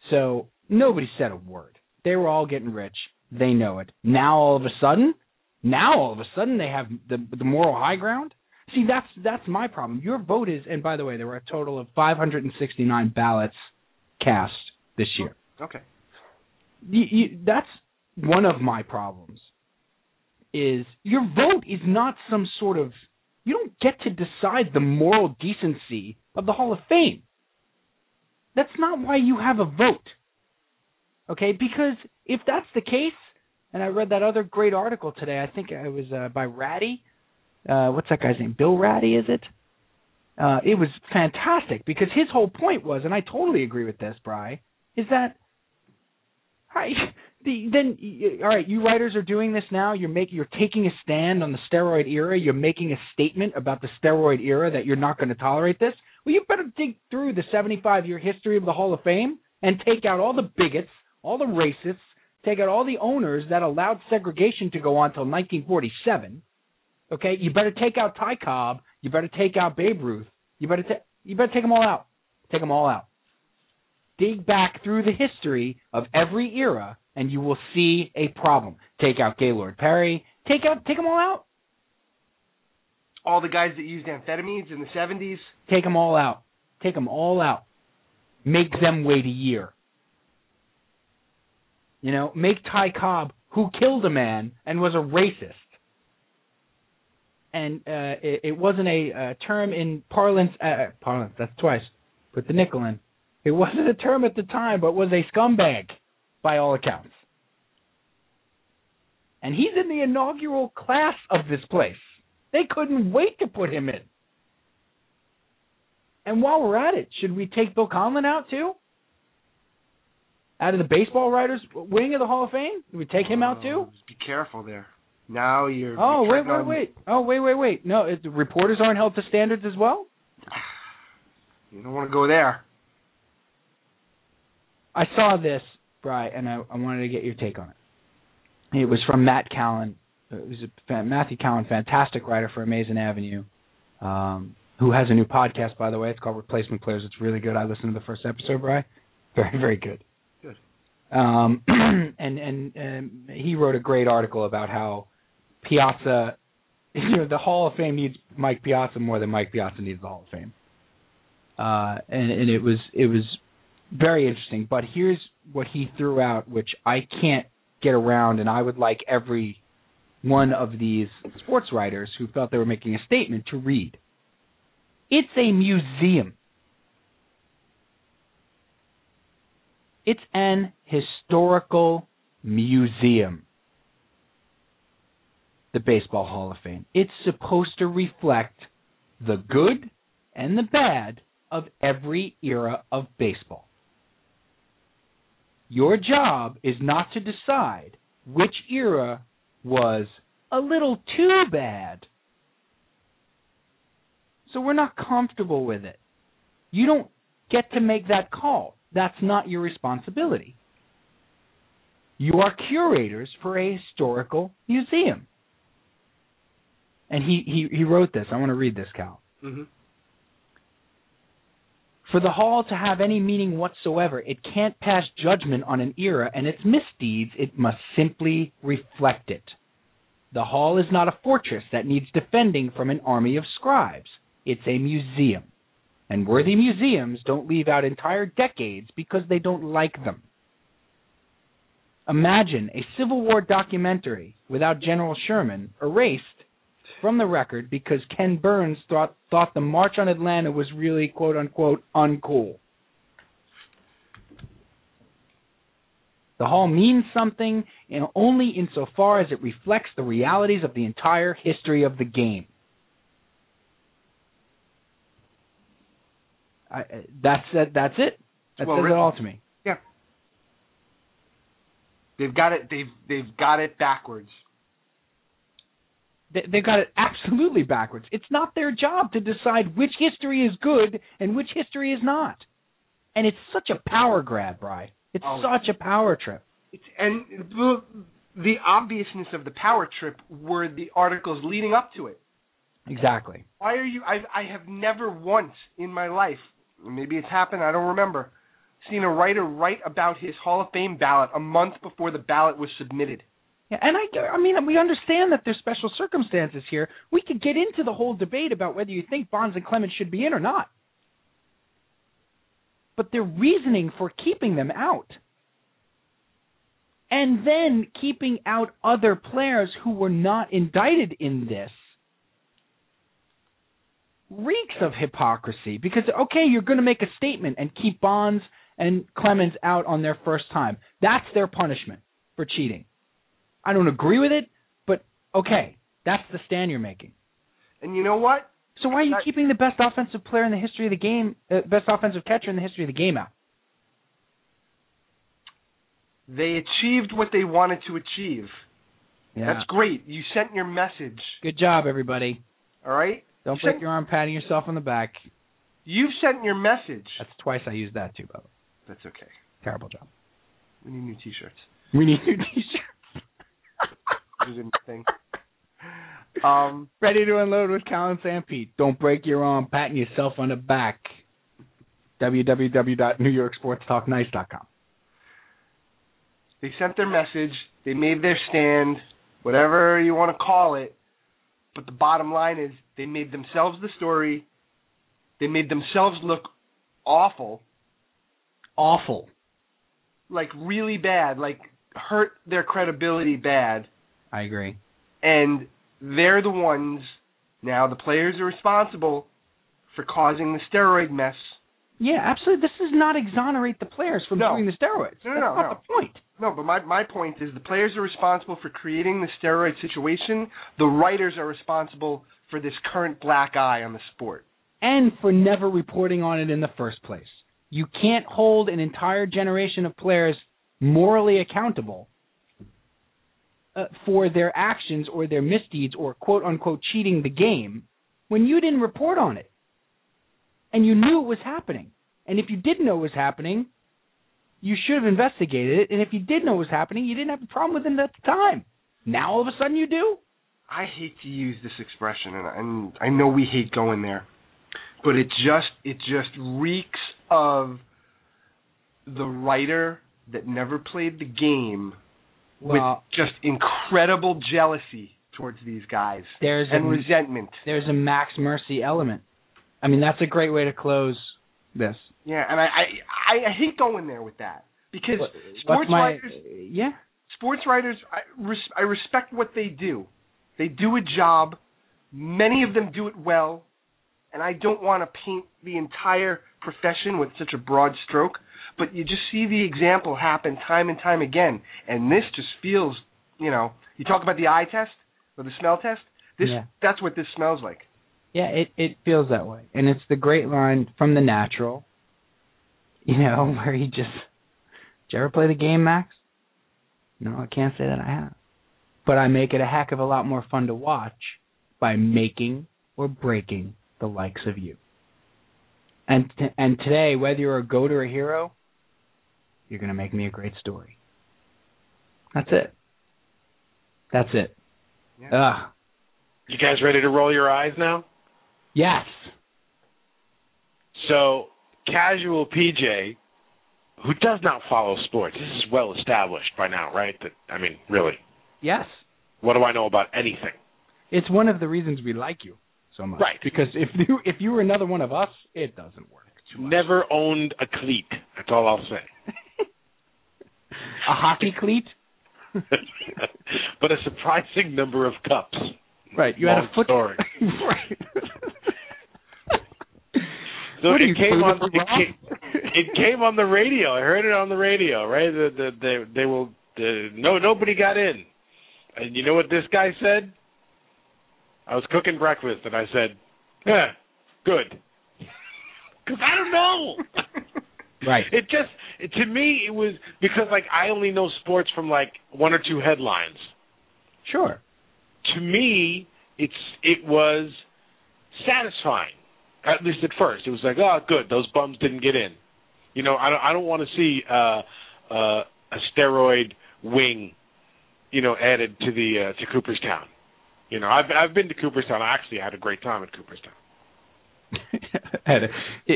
So nobody said a word. They were all getting rich. They know it. Now all of a sudden, now all of a sudden they have the the moral high ground. See, that's that's my problem. Your vote is, and by the way, there were a total of 569 ballots cast this year. Okay. You, you, that's one of my problems. Is your vote is not some sort of you don't get to decide the moral decency of the Hall of Fame. That's not why you have a vote. Okay, because if that's the case, and I read that other great article today, I think it was uh, by Ratty. Uh, what's that guy's name? Bill Ratty, is it? Uh, it was fantastic because his whole point was, and I totally agree with this, Bry, is that I, the, then all right, you writers are doing this now. You're making you're taking a stand on the steroid era. You're making a statement about the steroid era that you're not going to tolerate this. Well, you better dig through the 75 year history of the Hall of Fame and take out all the bigots, all the racists, take out all the owners that allowed segregation to go on until 1947. Okay, you better take out Ty Cobb. You better take out Babe Ruth. You better ta- you better take them all out. Take them all out. Dig back through the history of every era, and you will see a problem. Take out Gaylord Perry. Take out take them all out. All the guys that used amphetamines in the 70s. Take them all out. Take them all out. Make them wait a year. You know, make Ty Cobb, who killed a man and was a racist, and uh, it, it wasn't a uh, term in parlance. Uh, parlance. That's twice. Put the nickel in. It wasn't a term at the time, but was a scumbag by all accounts. And he's in the inaugural class of this place. They couldn't wait to put him in. And while we're at it, should we take Bill Conlin out too? Out of the baseball writers wing of the Hall of Fame? Do we take him out too? Oh, be careful there. Now you're. Oh you're wait, wait, on- wait. Oh wait, wait, wait. No, it, reporters aren't held to standards as well. You don't want to go there. I saw this, Bry, and I, I wanted to get your take on it. It was from Matt Callan. It was a, Matthew Callan, fantastic writer for Amazin' Avenue, um, who has a new podcast, by the way. It's called Replacement Players. It's really good. I listened to the first episode, Bry. Very, very good. Um, and and um, he wrote a great article about how Piazza, you know, the Hall of Fame needs Mike Piazza more than Mike Piazza needs the Hall of Fame. Uh, and and it was it was very interesting. But here's what he threw out, which I can't get around, and I would like every one of these sports writers who felt they were making a statement to read. It's a museum. It's an historical museum. The Baseball Hall of Fame. It's supposed to reflect the good and the bad of every era of baseball. Your job is not to decide which era was a little too bad. So we're not comfortable with it. You don't get to make that call. That's not your responsibility. You are curators for a historical museum. And he, he, he wrote this. I want to read this, Cal. Mm-hmm. For the Hall to have any meaning whatsoever, it can't pass judgment on an era and its misdeeds, it must simply reflect it. The Hall is not a fortress that needs defending from an army of scribes. It's a museum. And worthy museums don't leave out entire decades because they don't like them. Imagine a Civil War documentary without General Sherman erased from the record because Ken Burns thought thought the March on Atlanta was really quote unquote uncool. The hall means something know, only insofar as it reflects the realities of the entire history of the game. I, that's it. That's it. That Well says it all to me. Yeah. They've got it. They've they've got it backwards. They, they got it absolutely backwards. It's not their job to decide which history is good and which history is not. And it's such a power grab, Bry. It's Oh. such a power trip. It's and the, the obviousness of the power trip were the articles leading up to it. Exactly. Why are you? I I have never once in my life, maybe it's happened. I don't remember. Seen a writer write about his Hall of Fame ballot a month before the ballot was submitted. Yeah, and I, I mean, we understand that there's special circumstances here. We could get into the whole debate about whether you think Bonds and Clemens should be in or not. But their reasoning for keeping them out, and then keeping out other players who were not indicted in this, reeks of hypocrisy. Because okay, you're going to make a statement and keep Bonds and Clemens out on their first time. That's their punishment for cheating. I don't agree with it, but okay, that's the stand you're making. And you know what? So why are you keeping the best offensive player in the history of the game, uh, best offensive catcher in the history of the game out? They achieved what they wanted to achieve. Yeah. That's great. You sent your message. Good job, everybody. All right. Don't break your arm patting yourself on the back. You've sent your message. That's twice I used that too, by the way. That's okay. Terrible job. We need new T-shirts. We need new t-shirts. Is it a thing? Um, Ready to unload with Cal and Sanpete. Don't break your arm patting yourself on the back. www.newyorksportstalknice.com. they sent their message. They made their stand, whatever you want to call it. But the bottom line is, they made themselves the story. They made themselves look awful, Awful. like really bad, like hurt their credibility bad. I agree. and they're the ones now the players are responsible for causing the steroid mess. Yeah, absolutely. This does not exonerate the players from No. doing the steroids. No, That's no, not no. the point. No, but my my point is the players are responsible for creating the steroid situation. The writers are responsible for this current black eye on the sport. and for never reporting on it in the first place. You can't hold an entire generation of players morally accountable uh, for their actions or their misdeeds or quote unquote cheating the game when you didn't report on it and you knew it was happening. And if you didn't know it was happening, you should have investigated it. And if you did know what was happening, you didn't have a problem with it at the time. Now all of a sudden you do. I hate to use this expression, and, and I know we hate going there, but it just it just reeks of the writer that never played the game Well, with just incredible jealousy towards these guys there's and a, resentment. there's a Max Mercy element. I mean, that's a great way to close this. Yeah, and I I, I hate going there with that because What- sports my, writers yeah, sports writers I, res- I respect what they do. They do a job. Many of them do it well, and I don't want to paint the entire profession with such a broad stroke, but you just see the example happen time and time again, and this just feels, you know, you talk about the eye test or the smell test. This Yeah. that's what this smells like. yeah, it it feels that way, and it's the great line from the natural. You know, where he just. Did you ever play the game, Max? No, I can't say that I have. But I make it a heck of a lot more fun to watch by making or breaking the likes of you. And t- and today, whether you're a goat or a hero, you're going to make me a great story. That's it. That's it. Yeah. Ugh. You guys ready to roll your eyes now? Yes. So, casual PJ, who does not follow sports, this is well established by now, right? That I mean, really, Yes. what do I know about anything? It's one of the reasons we like you so much. Right. Because if you if you were another one of us, it doesn't work. too much. Never owned a cleat. That's all I'll say. A hockey cleat. but a surprising number of cups. Right. You had a foot. story. right. So What it came on. It came, it came on the radio. I heard it on the radio. Right. The, the, they they will. The, no, nobody got in. And you know what this guy said? I was cooking breakfast, and I said, "Yeah, good." Because I don't know. Right. It just it, to me it was because like I only know sports from like one or two headlines. Sure. To me, it's it was satisfying. At least at first, it was like, oh, good, those bums didn't get in. You know, I don't I don't want to see uh, uh, a steroid wing, you know, added to the uh, to Cooperstown. You know, I've I've been to Cooperstown. I actually had a great time at Cooperstown. Ed,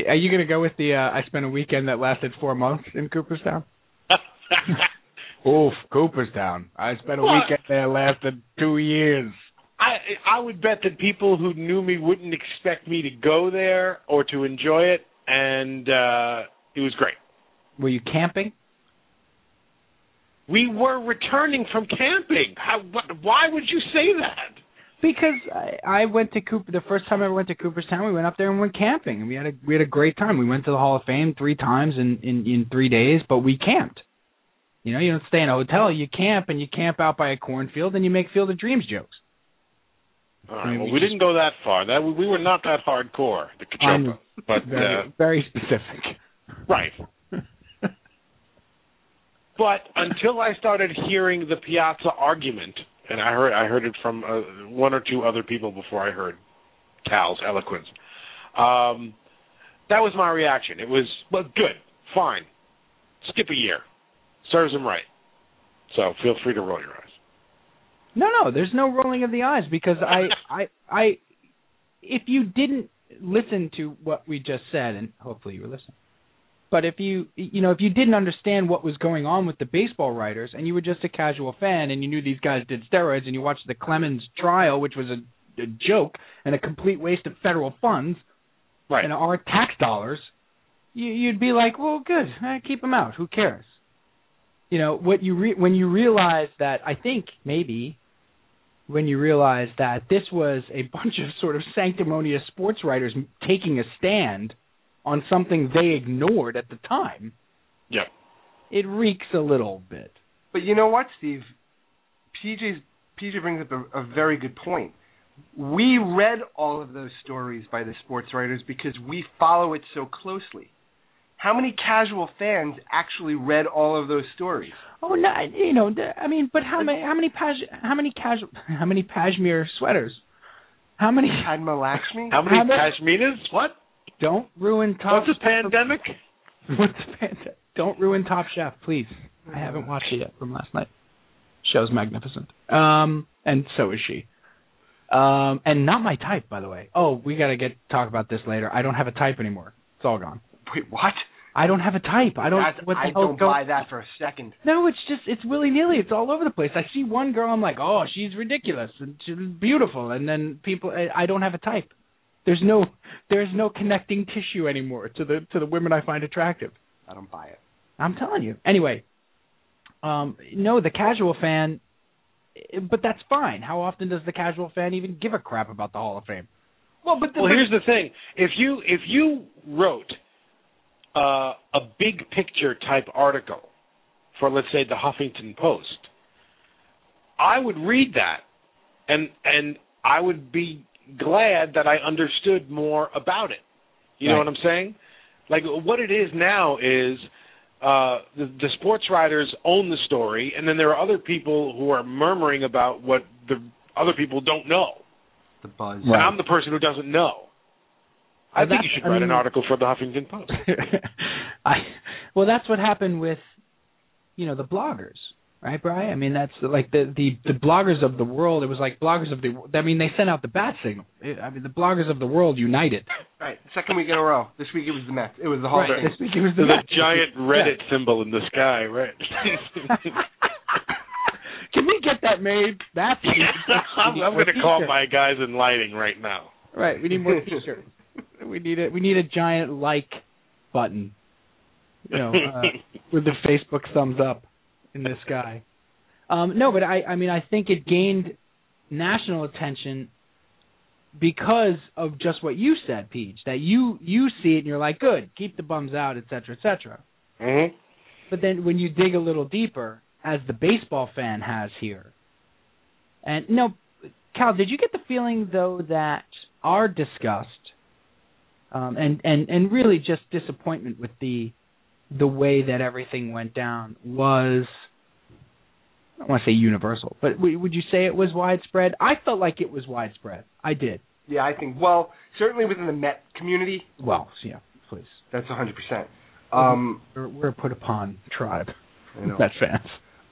Are you going to go with the? Uh, I spent a weekend that lasted four months in Cooperstown. Oof, Cooperstown. I spent a What? weekend there that lasted two years. I I would bet that people who knew me wouldn't expect me to go there or to enjoy it, and uh it was great. Were you camping? We were returning from camping. How? wh- Why would you say that? Because I, I went to Cooper the first time I went to Cooperstown. We went up there and went camping, and we had a we had a great time. We went to the Hall of Fame three times in in, in three days, but we camped. You know, you don't stay in a hotel. You camp, and you camp out by a cornfield, and you make Field of Dreams jokes. All I mean, well, we we didn't go that far. That we were not that hardcore, the I'm But very, uh, very specific. right. But until I started hearing the Piazza argument, and I heard I heard it from uh, one or two other people before I heard Cal's eloquence. Um, that was my reaction. It was well, good, fine, skip a year, serves him right. So feel free to roll your eyes. No, no, there's no rolling of the eyes because I, I, I, if you didn't listen to what we just said, and hopefully you were listening, but if you, you know, if you didn't understand what was going on with the baseball writers, and you were just a casual fan, and you knew these guys did steroids, and you watched the Clemens trial, which was a, a joke and a complete waste of federal funds Right. and our tax dollars, you, you'd be like, well, good, eh, keep them out. Who cares? You know what you re- when you realize that I think maybe when you realize that this was a bunch of sort of sanctimonious sports writers taking a stand on something they ignored at the time, Yep. it reeks a little bit. But you know what, Steve? PJ's PJ brings up a, a very good point. We read all of those stories by the sports writers because we follow it so closely. How many casual fans actually read all of those stories? Oh no, you know, I mean, but how many how many paj how many casual how many pashmir sweaters? How many Padma Lakshmi? How many How many- Pashminas? What? don't ruin Top What's a pandemic? What's a pandemic? Don't ruin Top Chef, please. I haven't watched it yet from last night. Show's magnificent. Um, and so is she. Um, and not my type, by the way. Oh, we gotta get talk about this later. I don't have a type anymore. It's all gone. Wait, what? I don't have a type. I don't. That's- what the I hell's don't going- buy that for a second. No, it's just it's willy nilly. It's all over the place. I see one girl, I'm like, oh, she's ridiculous and she's beautiful, and then people, I, I don't have a type. There's no there's no connecting tissue anymore to the to the women I find attractive. I don't buy it. I'm telling you. Anyway, um, no, the casual fan, but that's fine. How often does the casual fan even give a crap about the Hall of Fame? Well, but the, Well, here's the thing: if you if you wrote uh, a big picture type article for, let's say, the Huffington Post, I would read that, and and I would be glad that I understood more about it. You know what I'm saying? Like what it is now is uh, the, the sports writers own the story, and then there are other people who are murmuring about what the other people don't know. the buzz. And I'm the person who doesn't know. I think you that's- should I write mean- an article for the Huffington Post. I well, that's what happened with you know the bloggers, right, Brian? I mean, that's like the the the bloggers of the world. It was like bloggers of the. I mean, they sent out the bat signal. I mean, the bloggers of the world united. Right, second week in a row. This week it was the Mets. It was the Hall of Right. Fame. This week it was the There's Mets. giant Reddit symbol in the sky, right? Can we get that made? That's I'm, I'm going to call my guys in lighting right now. Right, we need more t-shirts. We need a we need a giant like button, you know, uh, with the Facebook thumbs up in this guy. Um, no, but I I mean I think it gained national attention because of just what you said, Peach. That you you see it and you're like, good, keep the bums out, et cetera, et cetera. hmm But then when you dig a little deeper, as the baseball fan has here, and no, Cal, did you get the feeling though that our disgust um, and and and really just disappointment with the the way that everything went down was I don't want to say universal, but w- would you say it was widespread? I felt like it was widespread. I did. Yeah, I think. Well, certainly within the Met community, Well, yeah, please. that's 100. percent Um, We're, we're a put upon tribe, know. Met fans.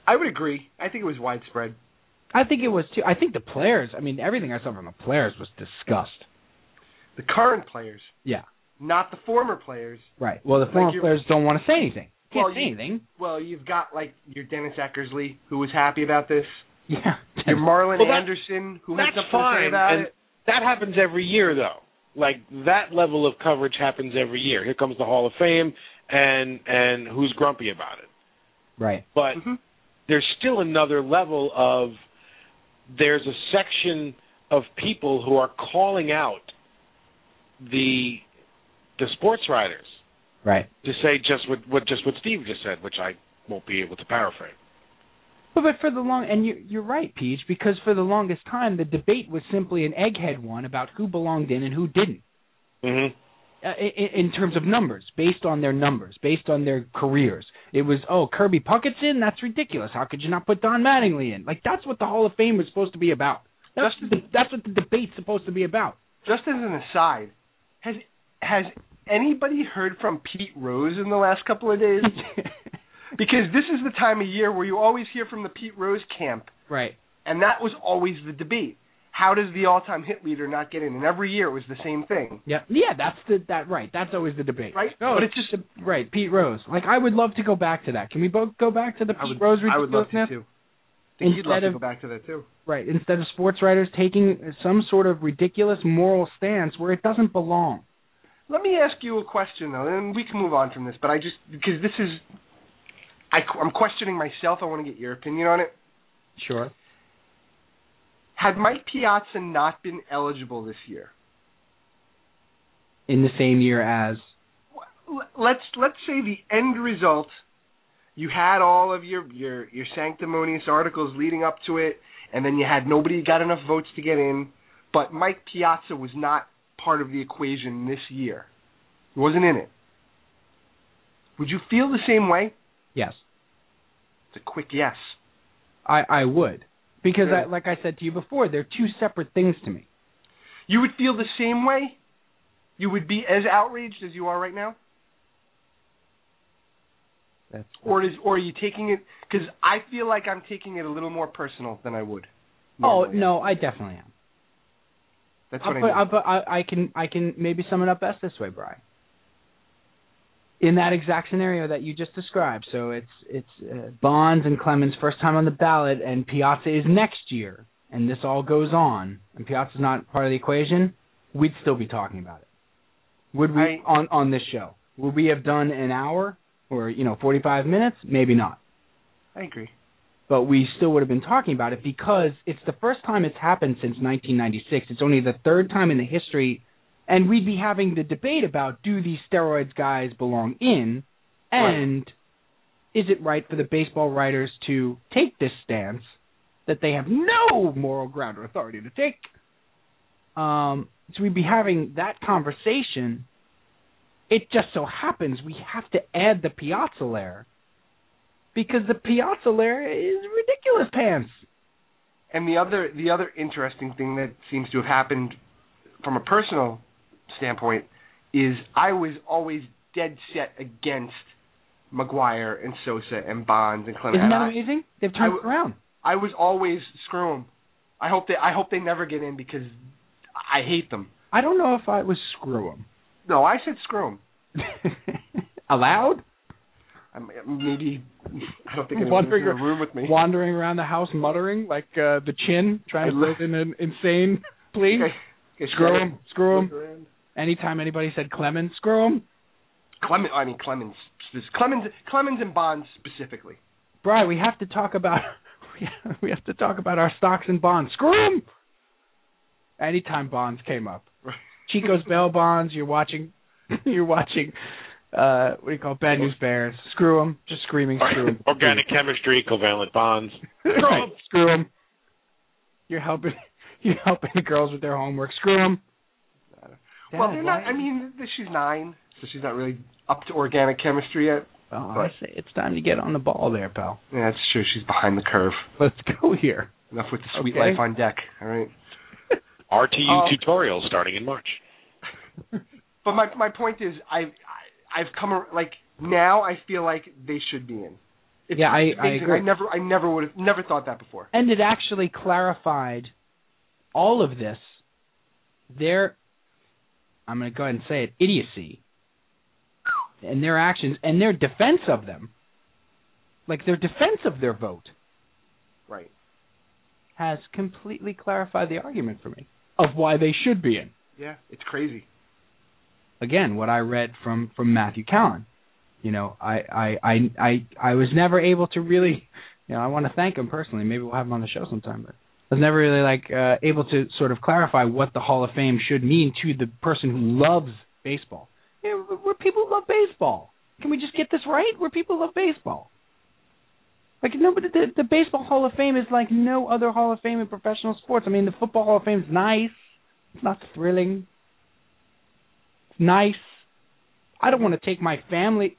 I would agree. I think it was widespread. I think it was too. I think the players. I mean, everything I saw from the players was disgust. The current players, Yeah, not the former players. right. Well, the Like former you- players don't want to say anything. Can't Well, say you- anything. Well, you've got like your Dennis Eckersley, who was happy about this. Yeah. Your Marlon Well, that- Anderson, who had That's something fine. to say about and it. That happens every year, though. Like that level of coverage happens every year. Here comes the Hall of Fame, and and who's grumpy about it? right. But Mhm. there's still another level of there's a section of people who are calling out the the sports writers Right. to say just what, what just what Steve just said, which I won't be able to paraphrase. But, but for the long and you, you're right, Peach, because for the longest time the debate was simply an egghead one about who belonged in and who didn't. hmm uh, in, in terms of numbers, based on their numbers, based on their careers. It was, oh, Kirby Puckett's in? That's ridiculous. How could you not put Don Mattingly in? Like that's what the Hall of Fame was supposed to be about. That's the, that's what the debate's supposed to be about. Just as an aside, has has anybody heard from Pete Rose in the last couple of days? because this is the time of year where you always hear from the Pete Rose camp, right. and that was always the debate. How does the all-time hit leader not get in? And every year it was the same thing. Yeah, yeah, that's the that right. That's always the debate, Right? No, But it's just right. Pete Rose. Like I would love to go back to that. Can we both go back to the I Pete would, Rose I would love to too. Think you'd love Instead to of- go back to that too. Right. Instead of sports writers taking some sort of ridiculous moral stance where it doesn't belong. Let me ask you a question though, and we can move on from this. But I just because this is, I, I'm questioning myself. I want to get your opinion on it. Sure. Had Mike Piazza not been eligible this year, In the same year as let's let's say the end result, you had all of your your your sanctimonious articles leading up to it, and then you had nobody got enough votes to get in, but Mike Piazza was not part of the equation this year. He wasn't in it. Would you feel the same way? yes, It's a quick yes. I I would because I, like I said to you before, they're two separate things to me. You would feel the same way? You would be as outraged as you are right now? That's Or is or are you taking it cuz I feel like I'm taking it a little more personal than I would. Oh no, I definitely am. That's I'll what I put, mean. I'll I, I can I can maybe sum it up best this way, Brian. In that exact scenario that you just described, so it's it's uh, Bonds and Clemens first time on the ballot, and Piazza is next year, and this all goes on, and Piazza's not part of the equation. We'd still be talking about it. Would we I- on on this show? Would we have done an hour or you know forty five minutes? Maybe not I agree. but we still would have been talking about it because it's the first time it's happened since 1996. It's only the third time in the history, and we'd be having the debate about do these steroids guys belong in, and is it right for the baseball writers to take this stance that they have no moral ground or authority to take? Um, so we'd be having that conversation. It just so happens we have to add the Piazza layer because the Piazza layer is ridiculous pants. And the other the other interesting thing that seems to have happened from a personal standpoint is I was always dead set against McGwire and Sosa and Bonds and Clemens. Isn't And that I- amazing? They've turned around. I was always screw 'em. I hope they I hope they never get in because I hate them. I don't know if I was screw No, I said screw them. Allowed? I'm, maybe I don't think anyone's in the room with me. Wandering around the house muttering like uh, the chin, trying to live in an insane plea. Okay. Okay, Screw 'em, screw around. Anytime anybody said Clemens, screw 'em. Clement, I mean Clemens, Clemens, Clemens and Bonds specifically. Brian, we have to talk about we have to talk about our stocks and bonds. Screw 'em. Anytime bonds came up, Chico's bail bonds. You're watching, you're watching. Uh, what do you call it? Bad News Bears? Screw them. Just screaming. Screw them. Organic chemistry, covalent bonds. right. them. You're helping. You're helping the girls with their homework. Screw 'em. well, Dad, they're not. why- I mean, she's nine, so she's not really up to organic chemistry yet. Well, I but- say it's time to get on the ball there, pal. Yeah, that's true. She's behind the curve. Let's go here. Enough with the sweet Okay. life on deck. All right. RTU Oh. tutorials starting in March. But my my point is, I, I I've come like now I feel like they should be in. It's Yeah, I- I agree. I never I never would have never thought that before. and it actually clarified all of this. Their, I'm going to go ahead and say it, idiocy, and their actions and their defense of them, like their defense of their vote, Right. has completely clarified the argument for me of why they should be in. Yeah, it's crazy. again what I read from from Matthew Callan. You know, I I I I, I was never able to really, you know, I want to thank him personally. Maybe we'll have him on the show sometime, but I was never really like uh, able to sort of clarify what the Hall of Fame should mean to the person who loves baseball. Yeah, we're we're people who love baseball. Can we just get this right? We're people who love baseball. Like nobody, the, the baseball Hall of Fame is like no other Hall of Fame in professional sports. I mean, the football Hall of Fame is nice. It's not thrilling. It's nice. I don't want to take my family.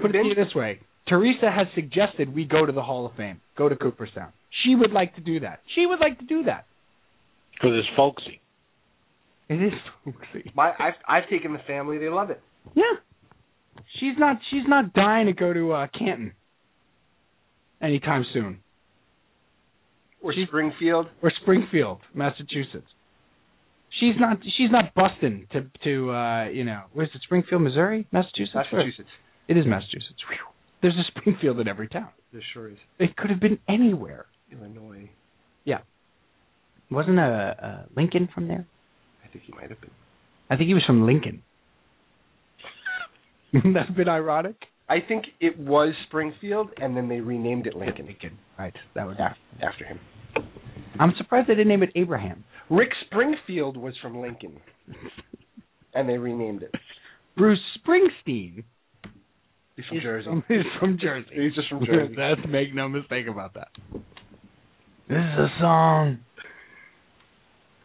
Put it to you this way: Teresa has suggested we go to the Hall of Fame, go to Cooperstown. She would like to do that. She would like to do that. Because it's folksy. It is folksy. My, I've I've taken the family; they love it. Yeah. She's not. She's not dying to go to uh, Canton anytime soon, Or Springfield. or Springfield, Massachusetts. She's not. She's not busting to to uh, you know. Where's it? Springfield, Missouri, Massachusetts. Massachusetts. It is Massachusetts. Whew. There's a Springfield in every town. There sure is. It could have been anywhere. Illinois. Yeah. Wasn't a, a Lincoln from there? I think he might have been. I think he was from Lincoln. Wouldn't that have been ironic? I think it was Springfield, and then they renamed it Lincoln Lincoln. Right. That was. after him. I'm surprised they didn't name it Abraham. Rick Springfield was from Lincoln, and they renamed it. Bruce Springsteen He's from is Jersey. From, is from Jersey. He's just from Jersey. Let's make no mistake about that. This is a song.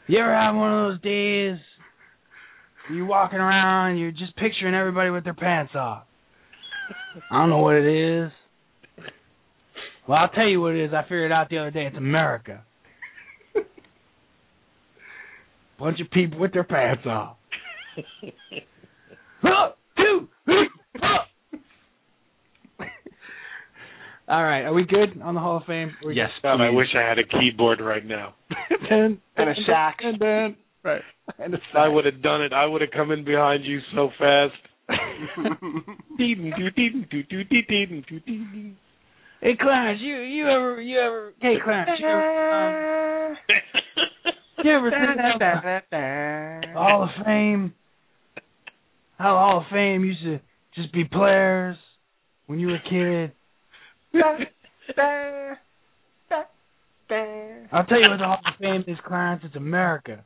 You ever have one of those days You're walking around, you're just picturing everybody with their pants off? I don't know what it is. Well, I'll tell you what it is. I figured out the other day. It's America. Bunch of people with their pants off. One, two, three, four. All right, are we good on the Hall of Fame? We- Yes, God, I wish I had a keyboard right now. Dun, And a dun, sax. dun, dun. Right. And a I sax. would have done it. I would have come in behind you so fast. Hey Clarence, you you ever you ever hey Clarence, you ever, um, you ever the Hall of Fame? How Hall of Fame used to just be players when you were a kid. I'll tell you what the Hall of Fame is, Clarence. It's America.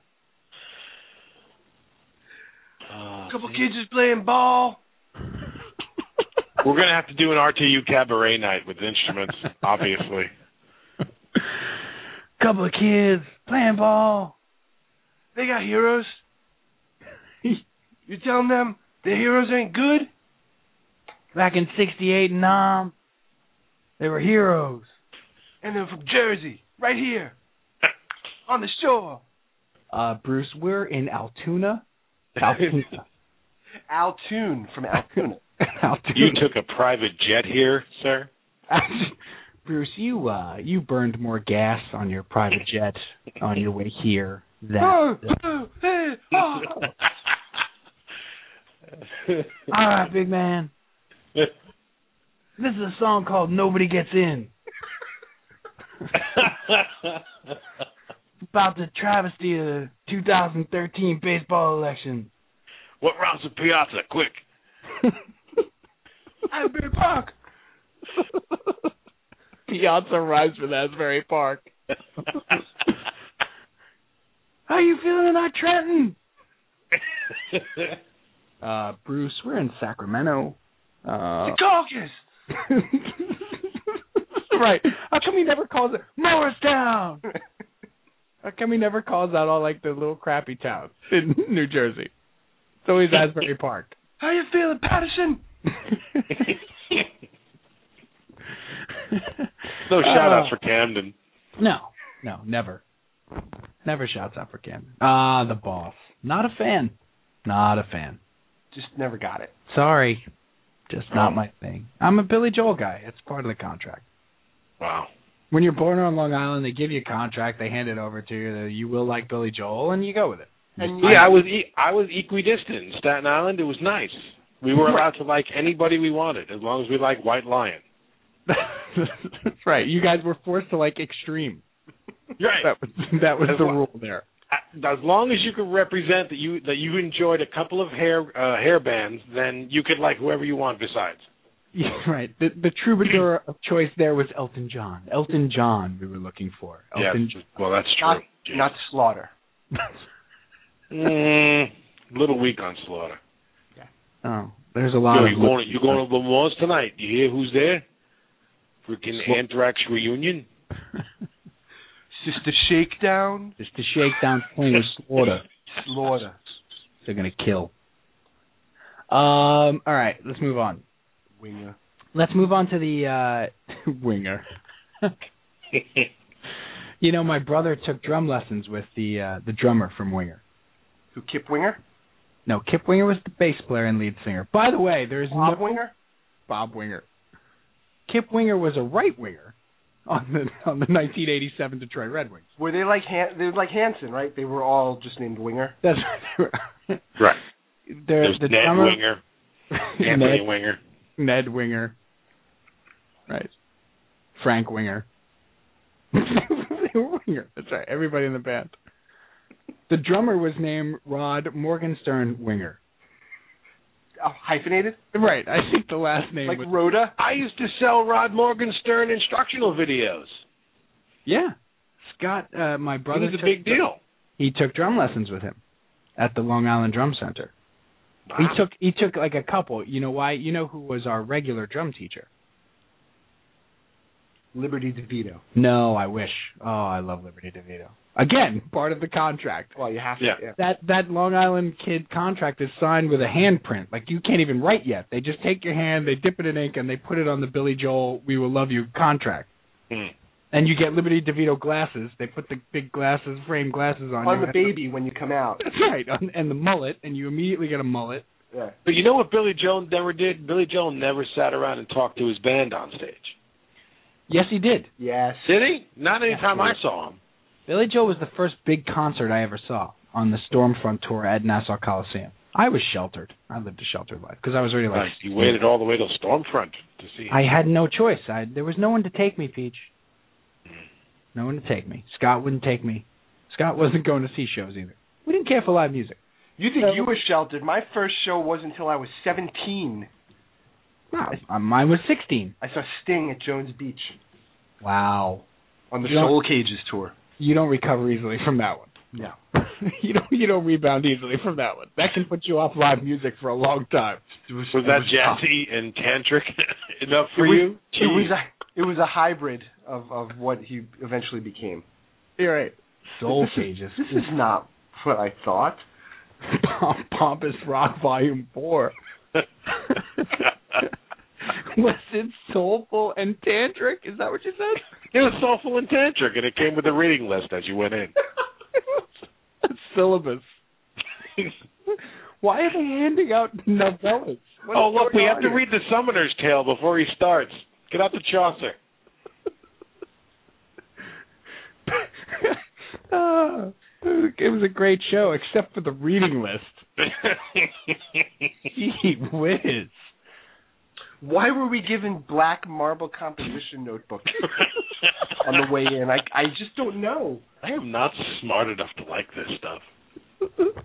Uh, couple kids just playing ball. We're gonna have to do an RTU cabaret night with instruments, obviously. Couple of kids playing ball. They got heroes. You're telling them the heroes ain't good? Back in '68 in Nam, they were heroes. And they're from Jersey, right here, on the shore. Uh, Bruce, we're in Altoona. Altoona. Altoon from Altoona. Altoona. You took a private jet here, sir. Bruce, you uh, you burned more gas on your private jet on your way here than. Oh, oh, hey, oh. All right, big man. This is a song called "Nobody Gets In." About the travesty of the 2013 baseball election. what rounds the piazza? Quick. Asbury Park. Piazza rhymes with Asbury Park. How you feeling tonight, Trenton? Uh, Bruce, we're in Sacramento. Uh, The caucus. right. How come he never calls it Morristown? How come he never calls out all like the little crappy towns in New Jersey? It's always Asbury Park. How you feeling, Paterson? no shout outs Uh, for Camden. No, no, never. Never shouts out for Camden. Ah, the boss. Not a fan. Not a fan. Just never got it. Sorry. Just not my thing. I'm a Billy Joel guy. It's part of the contract. Wow. When you're born on Long Island, they give you a contract, they hand it over to you. that You will like Billy Joel, and you go with it. And Yeah, I was e- I was equidistant in Staten Island. It was nice. We were allowed to like anybody we wanted as long as we like White Lion. That's right. You guys were forced to like extreme. Right. That was that was As the lo- rule there. As long as you could represent that you that you enjoyed a couple of hair uh, hair bands, then you could like whoever you want besides. Yeah, right. The the troubadour of choice there was Elton John. Elton John we were looking for. Elton yeah. Well, that's not, true. not Slaughter. Mm, little weak on Slaughter. Oh, there's a lot Yo, of you going you going to Lamont tonight? You hear who's there? Freaking Anthrax reunion. Sister Shakedown. Just the shakedown playing with slaughter. Slaughter. They're gonna kill. Um. All right. Let's move on. Winger. Let's move on to the uh, winger. you know, my brother took drum lessons with the uh, the drummer from Winger. Who? Kip Winger? No, Kip Winger was the bass player and lead singer. By the way, there's Bob no Winger? Bob Winger. Kip Winger was a right winger on the on the 1987 Detroit Red Wings. Were they like Han- they were like Hanson, right? They were all just named Winger. That's what they were. Right. There's There's the Ned drummer, Winger, Anthony Ned, Winger. Ned Winger. Right. Frank Winger. Winger. That's right. Everybody in the band. The drummer was named Rod Morgenstein Winger. Oh, hyphenated? Right. I think the last name Like was Rhoda? I used to sell Rod Morgenstein instructional videos. Yeah. Scott, uh, my It brother, was a big deal. he took drum lessons with him at the Long Island Drum Center. He took he took like a couple. You know why? You know who was our regular drum teacher? Liberty DeVito. No, I wish. Oh, I love Liberty DeVito. Again, part of the contract. Well, you have to. Yeah. Yeah. That that Long Island kid contract is signed with a handprint. Like you can't even write yet. They just take your hand, they dip it in ink, and they put it on the Billy Joel "We Will Love You" contract. Hmm. And you get Liberty DeVito glasses. They put the big glasses, frame glasses on, On you. On the baby when you come out. That's right, on, and the mullet, and you immediately get a mullet. Yeah. But you know what Billy Joel never did? Billy Joel never sat around and talked to his band on stage. Yes, he did. Yes. Did he? Not any time I saw him. Billy Joel was the first big concert I ever saw on the Stormfront tour at Nassau Coliseum. I was sheltered. I lived a sheltered life because I was really like. Right. You waited all the way till Stormfront to see him. I had no choice. I there was no one to take me, Peach. No one to take me. Scott wouldn't take me. Scott wasn't going to see shows either. We didn't care for live music. You think So- you were sheltered? My first show wasn't until I was 17. No, uh, mine was 16. I saw Sting at Jones Beach Wow. on the You Soul Cages tour. You don't recover easily from that one. No. you don't you don't rebound easily from that one. That can put you off live music for a long time. It was, Was that tough. jazzy and tantric enough It for was, you? It was a it was a hybrid of of what he eventually became. You're right. Soul This is- This is not what I thought. Pomp- Pompous Rock Volume 4. Was it soulful and tantric? Is that what you said? It was soulful and tantric, and it came with a reading list as you went in. syllabus. Why are they handing out novellas? What oh, look, we going have to read the Summoner's Tale before he starts. Get out the Chaucer. Ah, it was a great show, except for the reading list. Gee whiz. Why were we given black marble composition notebooks on the way in? I I just don't know. I am not smart enough to like this stuff.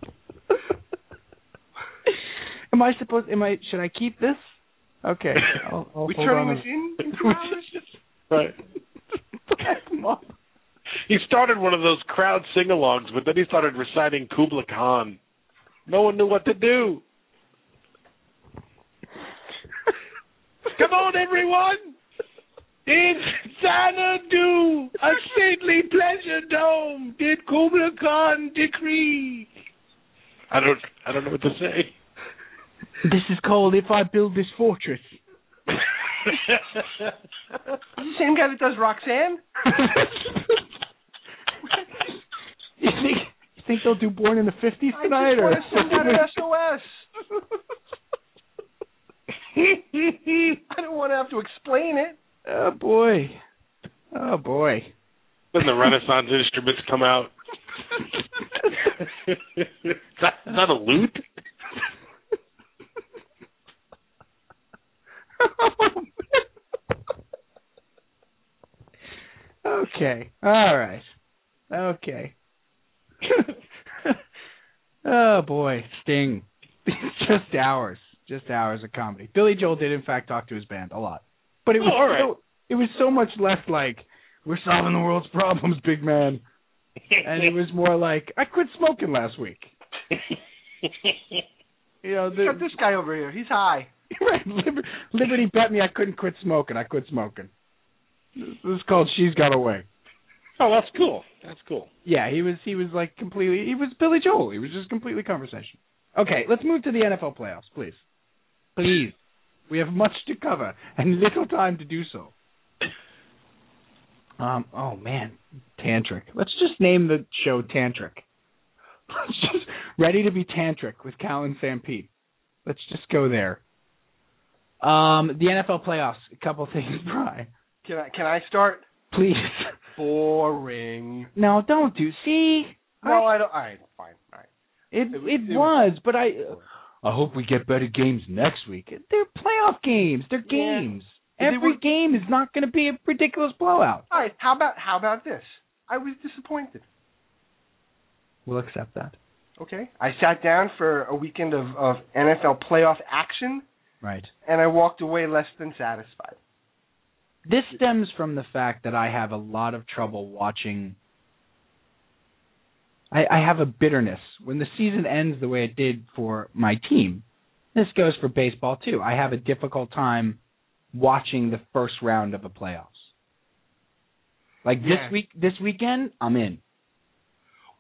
am I supposed? Am I? Should I keep this? Okay. I'll, I'll we hold turning this a- in? into We ours? Just- Right. He started one of those crowd sing-alongs, but then he started reciting Kubla Khan. No one knew what to do. Come on, everyone! It's Xanadu, a stately pleasure dome. Did Kubla Khan decree? I don't. I don't know what to say. This is called "If I Build This Fortress." the same guy that does Roxanne? you think? You think they'll do "Born in the '50s" I just or want to sing that SOS. I don't want to have to explain it. oh boy. Oh boy. When the Renaissance instruments come out. is, that, is that a lute? okay. All right. Okay. oh boy, Sting. Just hours. Just hours of comedy. Billy Joel did in fact talk to his band a lot. But it oh, was Oh, all right. so, it was so much less like we're solving the world's problems, big man. And it was more like I quit smoking last week. You know, the, Got this guy over here. He's high. Right. Liber- Liberty bet me I couldn't quit smoking. I quit smoking. This this is called She's Got a Way. oh, that's cool. That's cool. Yeah, he was he was like completely he was Billy Joel. He was just completely conversation. Okay, let's move to the NFL playoffs, please. Please. We have much to cover and little time to do so. Um. Oh man, tantric. Let's just name the show Tantric. Let's just ready to be tantric with Cal and Sanpete. Let's just go there. Um. The NFL playoffs. A couple things, Brian. Can I can I start? Please. Boring. No, don't do. See. No, I don't. All right. All right. It It it, was- it was, but I I hope we get better games next week. They're playoff games. They're Yeah. games. But they Every were- game is not going to be a ridiculous blowout. All right. How about how about this? I was disappointed. We'll accept that. Okay. I sat down for a weekend of, of NFL playoff action, Right. and I walked away less than satisfied. This stems from the fact that I have a lot of trouble watching. I, I have a bitterness when the season ends the way it did for my team. This goes for baseball too. I have a difficult time watching the first round of the playoffs. Like Yeah. this week, this weekend, I'm in.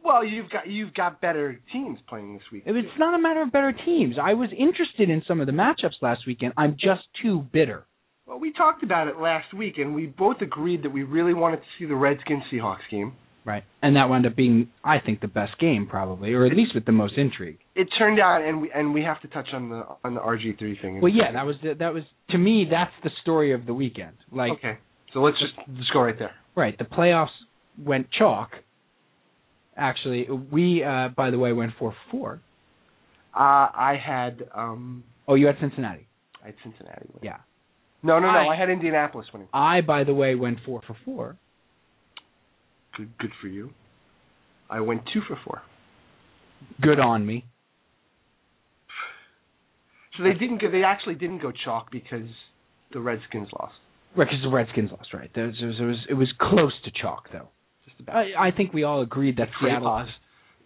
Well, you've got you've got better teams playing this week. It's not a matter of better teams. I was interested in some of the matchups last weekend. I'm just too bitter. Well, we talked about it last week, and we both agreed that we really wanted to see the Redskins Seahawks game. Right. And that wound up being, I think, the best game probably, or at least with the most intrigue. It turned out, and we and we have to touch on the on the RG three thing. Well, yeah, that was the, that was to me that's the story of the weekend. Like, okay. So let's just just go right there. right, the playoffs went chalk. Actually, we, uh, by the way, went four four. Uh, I had um Oh, you had Cincinnati. I had Cincinnati. Winning. Yeah. No, no, no. I- I had Indianapolis winning. I, by the way, went four for four. Good, good for you. I went two for four. Good on me. So they didn't go. They actually didn't go chalk because the Redskins lost. Right, because the Redskins lost. Right. There was, it was it was it was close to chalk though. Just about. I, I think we all agreed that Seattle. Craypaws.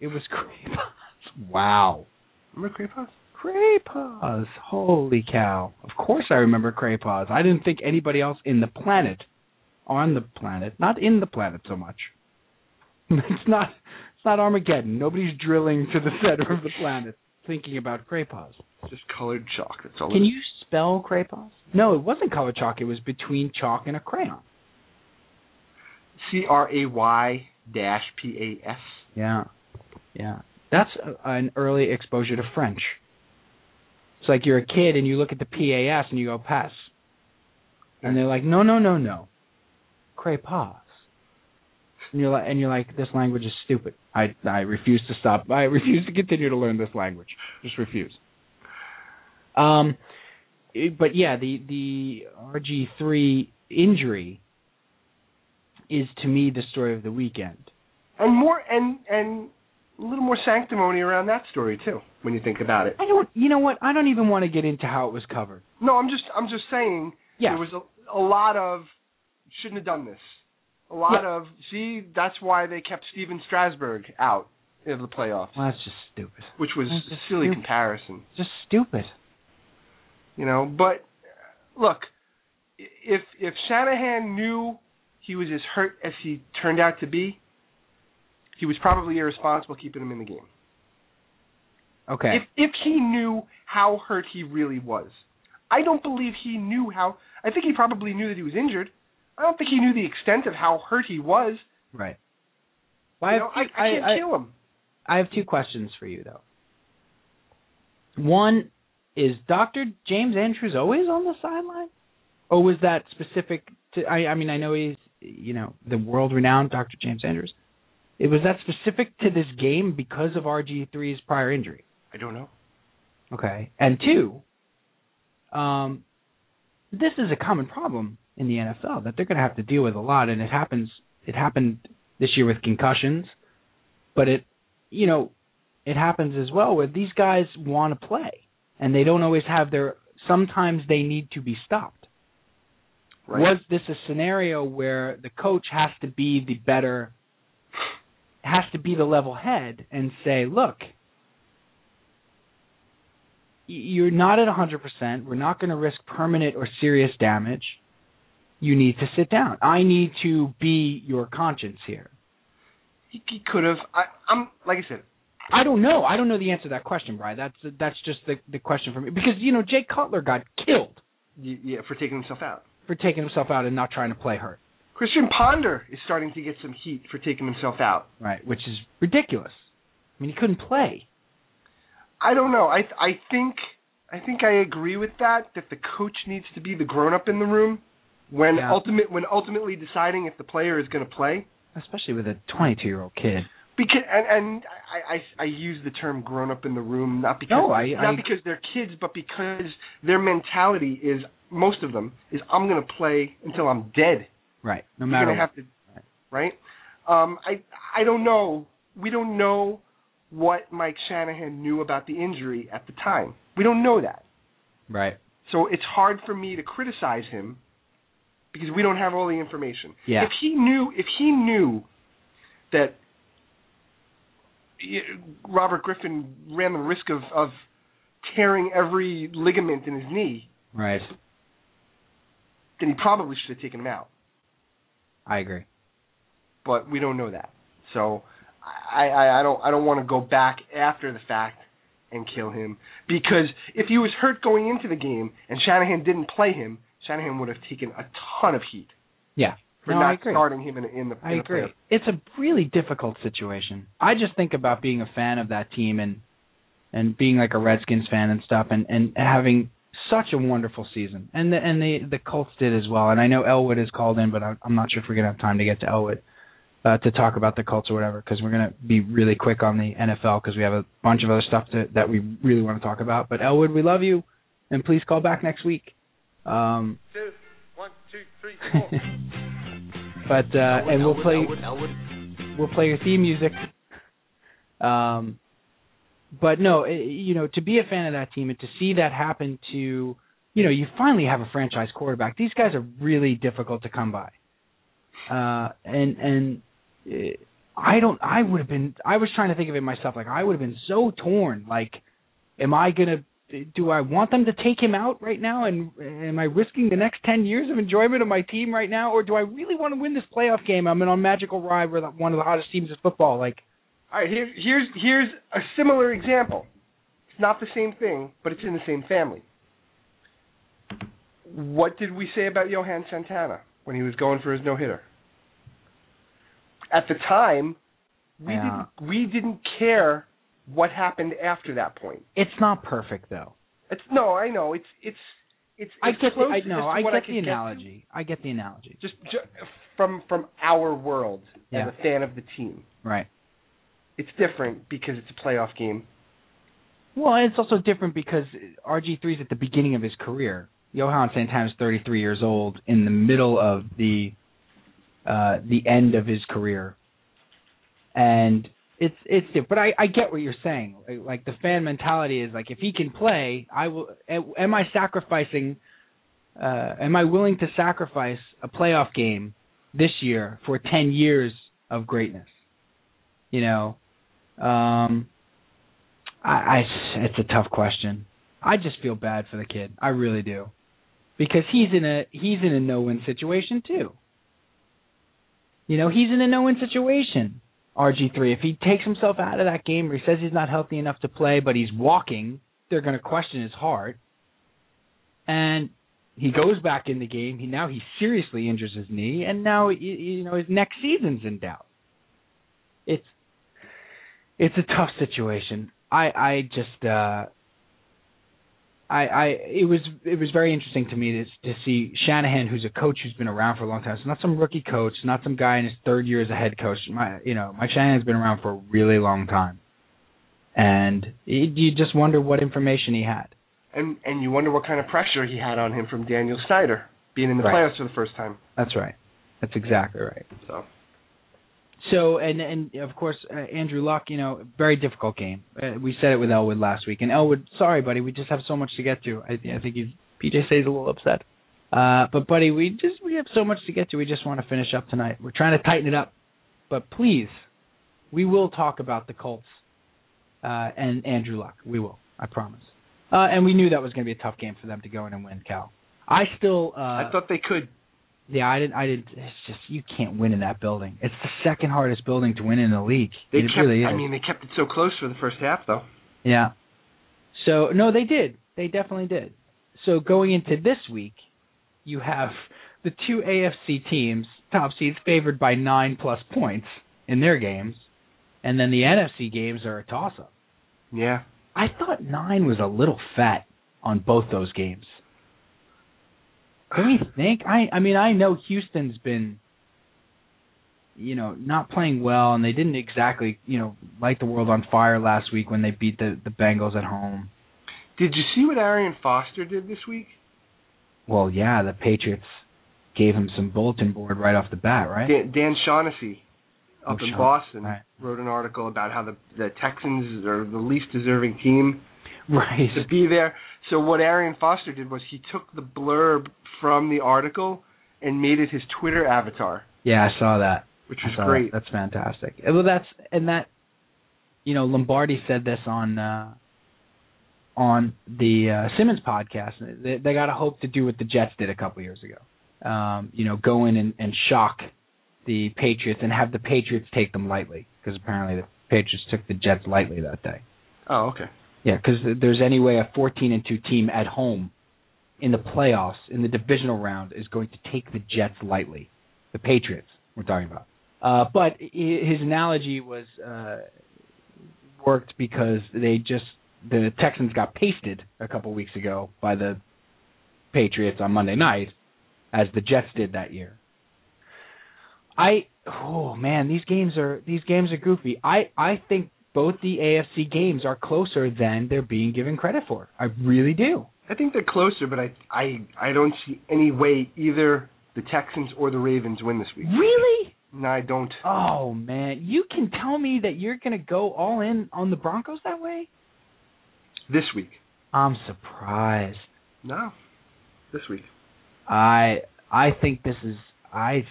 It was Craypaws. Wow. Remember Craypaws? Craypaws. Holy cow. Of course I remember Craypaws. I didn't think anybody else in the planet, on the planet, not in the planet so much. It's not it's not Armageddon. Nobody's drilling to the center of the planet thinking about Craypaws. Just colored chalk. That's all. Can it you spell Craypaws? No, it wasn't colored chalk. It was between chalk and a crayon. C R A Y dash P A S. Yeah. Yeah. That's a, an early exposure to French. It's like you're a kid and you look at the PAS and you go pass. And they're like, "No, no, no, no. Craypas." And you're like and you're like this language is stupid. I I refuse to stop. I refuse to continue to learn this language. Just refuse. Um it- but yeah, the the RG3 injury is to me the story of the weekend. And more and and a little more sanctimony around that story too. When you think about it. I don't. You know what? I don't even want to get into how it was covered. No, I'm just I'm just saying Yeah. there was a, a lot of shouldn't have done this. A lot Yeah. of see that's why they kept Stephen Strasburg out of the playoffs, Well, that's just stupid. which was a silly stupid. comparison. Just stupid. You know, but look, if if Shanahan knew he was as hurt as he turned out to be, he was probably irresponsible keeping him in the game. Okay. If if he knew how hurt he really was, I don't believe he knew how. I think he probably knew that he was injured. I don't think he knew the extent of how hurt he was. right. Well, You I, know, I, I two, can't I, kill him. I have two questions for you though. One is Dr. James Andrews always on the sideline, or was that specific to? I, I mean, I know he's you know the world-renowned Dr. James Andrews. It was that specific to this game because of RG3's prior injury. I don't know. Okay. And two, um, this is a common problem in the NFL that they're going to have to deal with a lot, and it happens. It happened this year with concussions, but it, you know, it happens as well where these guys want to play, and they don't always have their. Sometimes they need to be stopped. Right. Was this a scenario where the coach has to be the better, has to be the level head and say, look, you're not at 100%. We're not going to risk permanent or serious damage. You need to sit down. I need to be your conscience here. he, he could have. I, I'm like I said. I don't know. I don't know the answer to that question, Brian. That's that's just the the question for me because you know Jay Cutler got killed Yeah, for taking himself out. for taking himself out and not trying to play hurt, Christian Ponder is starting to get some heat for taking himself out. right? Which is ridiculous. I mean, he couldn't play. I don't know. I I think I think I agree with that. That the coach needs to be the grown up in the room when Yeah. ultimate when ultimately deciding if the player is going to play. especially with a 22 year old kid. Because and and I, I I use the term grown up in the room not because No, I- not I- because they're kids, but because their mentality is most of them is I'm going to play until I'm dead. Right. No matter. You're going to what. have to, right? Um, I I don't know. We don't know what Mike Shanahan knew about the injury at the time. We don't know that. Right. So it's hard for me to criticize him because we don't have all the information. Yeah. If he knew, if he knew that Robert Griffin ran the risk of of tearing every ligament in his knee, Right. then he probably should have taken him out. I agree. But we don't know that. So I I, I don't I don't want to go back after the fact and kill him because if he was hurt going into the game and Shanahan didn't play him, Shanahan would have taken a ton of heat. Yeah. for No, not starting him in, in the. I in agree. It's a really difficult situation. I just think about being a fan of that team and and being like a Redskins fan and stuff and and having such a wonderful season. And the and the the Colts did as well. And I know Elwood is called in, but I, I'm not sure if we're gonna have time to get to Elwood uh, to talk about the Colts or whatever because we're gonna be really quick on the NFL because we have a bunch of other stuff to, that we really want to talk about. But Elwood, we love you, and please call back next week. Um, Two, one, two, three, four. but uh, and we'll play Elwood, Elwood. we'll play your theme music. Um, but no, eh, you know, to be a fan of that team and to see that happen to, you know, you finally have a franchise quarterback. These guys are really difficult to come by. Uh, and and eh, I don't. I would have been. I was trying to think of it myself. Like I would have been so torn. Like, am I gonna? Do I want them to take him out right now? And am I risking the next ten years of enjoyment of my team right now, or do I really want to win this playoff game? I'm in on magical ride with one of the hottest teams in football. Like, All right, here's here's here's a similar example. It's not the same thing, but it's in the same family. What did we say about Johan Santana when he was going for his no hitter? At the time, we Yeah. didn't we didn't care what happened after that point. it's not perfect though. It's no, I know it's it's it's. I get the, I I get could the analogy. I get the analogy. Just, ju from from our world Yeah. as a fan of the team, Right. it's different because it's a playoff game. Well, and it's also different because RG3 is at the beginning of his career. Johan Santana is 33 years old in the middle of the uh the end of his career. And it's it's different. But I I get what you're saying. Like, the fan mentality is like if he can play, I will am I sacrificing uh am I willing to sacrifice a playoff game this year for 10 years of greatness? You know, um I, I it's a tough question. I just feel bad for the kid. I really do. Because he's in a he's in a no win situation too. You know, he's in a no win situation. RG3 if he takes himself out of that game or he says he's not healthy enough to play but he's walking, they're going to question his heart. And he goes back in the game. He now he seriously injures his knee and now you, you know his next season's in doubt. It's it's a tough situation. I I just uh I I it was it was very interesting to me to to see Shanahan who's a coach who's been around for a long time. So not some rookie coach, not some guy in his third year as a head coach. My you know, Mike Shanahan's been around for a really long time. And it, you just wonder what information he had. And and you wonder what kind of pressure he had on him from Daniel Snyder being in the Right. playoffs for the first time. That's right. That's exactly right. So So and and of course uh, Andrew Luck, you know, very difficult game. Uh, we said it with Elwood last week, and Elwood, sorry, buddy, we just have so much to get to. I, I think he's PJ stays a little upset. Uh, but buddy, we just we have so much to get to. We just want to finish up tonight. We're trying to tighten it up, but please, we will talk about the Colts uh, and Andrew Luck. We will, I promise. Uh, and we knew that was going to be a tough game for them to go in and win, Cal. I still, uh, I thought they could. Yeah, I didn't. I didn't. It's just you can't win in that building. It's the second hardest building to win in the league. They it kept. really is. I mean, they kept it so close for the first half, though. Yeah. So no, they did. They definitely did. So going into this week, you have the two AFC teams, top seeds, favored by nine plus points in their games, and then the NFC games are a toss-up. Yeah. I thought nine was a little fat on both those games. Don't you think? I I mean I know Houston's been you know not playing well and they didn't exactly you know light the world on fire last week when they beat the the Bengals at home. Did you see what Arian Foster did this week? Well, yeah, the Patriots gave him some bulletin board right off the bat, right? Dan, Dan Shaughnessy up Oh, in Boston right. wrote an article about how the the Texans are the least deserving team Right. to be there. So what Arian Foster did was he took the blurb from the article and made it his Twitter avatar, Yeah, I saw that. which was great. That. That's fantastic. Well, that's and that, you know, Lombardi said this on uh on the uh, Simmons podcast. They, they got to hope to do what the Jets did a couple years ago. Um, you know, go in and, and shock the Patriots and have the Patriots take them lightly because apparently the Patriots took the Jets lightly that day. Oh, okay. Yeah, because there's any way a 14 and two team at home in the playoffs in the divisional round is going to take the Jets lightly. The Patriots we're talking about. Uh, but his analogy was uh, worked because they just the Texans got pasted a couple weeks ago by the Patriots on Monday night, as the Jets did that year. I oh man, these games are these games are goofy. I I think both the AFC games are closer than they're being given credit for. I really do. I think they're closer, but I I I don't see any way either the Texans or the Ravens win this week. Really? No, I don't. Oh man, you can tell me that you're going to go all in on the Broncos that way? This week. I'm surprised. No. This week. I I think this is I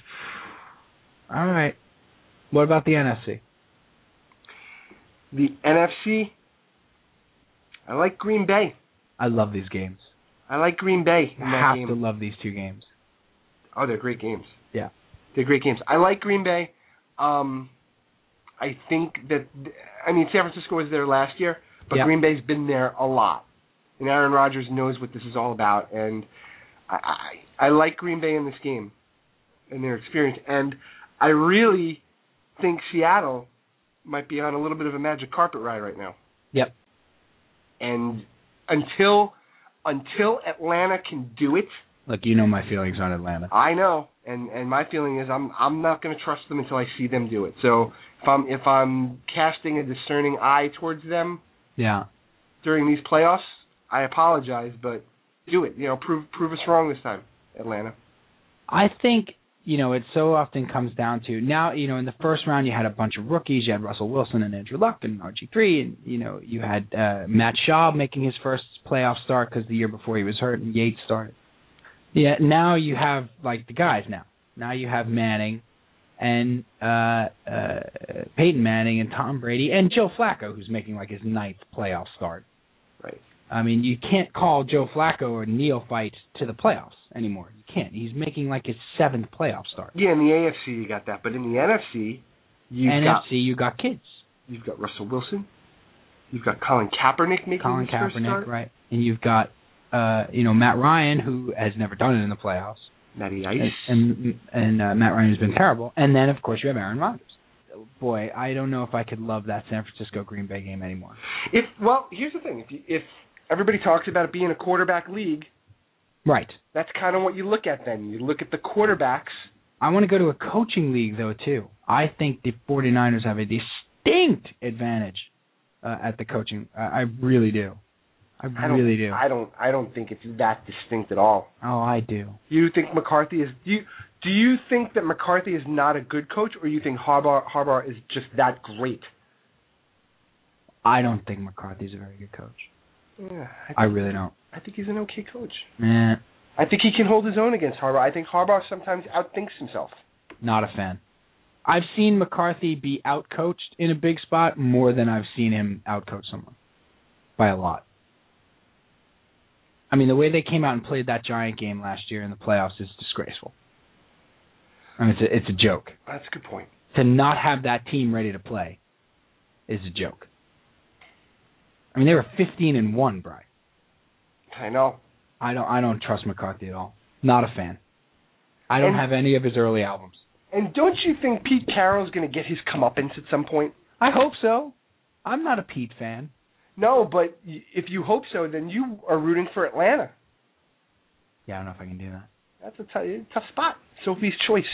All right. What about the NFC? The NFC. I like Green Bay. I love these games. I like Green Bay in I have game. to love these two games. Oh, they're great games. Yeah. They're great games. I like Green Bay. Um, I think that I mean San Francisco was there last year, but Yeah. Green Bay's been there a lot, and Aaron Rodgers knows what this is all about. And I, I I like Green Bay in this game, and their experience. And I really think Seattle might be on a little bit of a magic carpet ride right now. Yep. And until until Atlanta can do it, Look, you know my feelings on Atlanta. I know, and and my feeling is I'm I'm not going to trust them until I see them do it. So if I'm if I'm casting a discerning eye towards them Yeah. during these playoffs, I apologize, but do it. You know, prove prove us wrong this time, Atlanta. I think you know it so often comes down to now you know in the first round you had a bunch of rookies you had Russell Wilson and Andrew Luck and RG three and you know you had uh, Matt Schaub making his first playoff start because the year before he was hurt and Yates started. Yeah, now you have like the guys now. Now you have Manning and uh uh Peyton Manning and Tom Brady and Joe Flacco who's making like his ninth playoff start. Right. I mean, you can't call Joe Flacco a neophyte to the playoffs anymore. You can't. He's making like his seventh playoff start. Yeah, in the AFC you got that, but in the NFC you've NFC, got you got kids. you've got Russell Wilson, you've got Colin Kaepernick making Colin his first Kaepernick, start, right? And you've got uh, you know, Matt Ryan who has never done it in the playoffs. Matty Ice. And and, and uh, Matt Ryan has been terrible. And then of course you have Aaron Rodgers. Boy, I don't know if I could love that San Francisco Green Bay game anymore. If well, here's the thing: if you, if everybody talks about it being a quarterback league, Right. that's kind of what you look at. Then you look at the quarterbacks. I want to go to a coaching league though too. I think the 49ers have a distinct advantage uh, at the coaching. I, I really do. I, I really do. I don't. I don't think it's that distinct at all. oh, I do. You think McCarthy is? Do you do you think that McCarthy is not a good coach, or you think Harbaugh Harbaugh is just that great? I don't think McCarthy's a very good coach. Yeah, I, I really don't. I think he's an okay coach. Eh, I think he can hold his own against Harbaugh. I think Harbaugh sometimes outthinks himself. not a fan. I've seen McCarthy be outcoached in a big spot more than I've seen him outcoach someone by a lot. I mean, the way they came out and played that giant game last year in the playoffs is disgraceful. I mean, it's a, it's a joke. That's a good point. To not have that team ready to play is a joke. I mean, they were 15 and one, Bry. I know. I don't I don't trust McCarthy at all. Not a fan. I don't And- have any of his early albums. And don't you think Pete Carroll's going to get his comeuppance at some point? I hope so. I'm not a Pete fan. No, but if you hope so, then you are rooting for Atlanta. Yeah, I don't know if I can do that. That's a t- tough spot. Sophie's choice.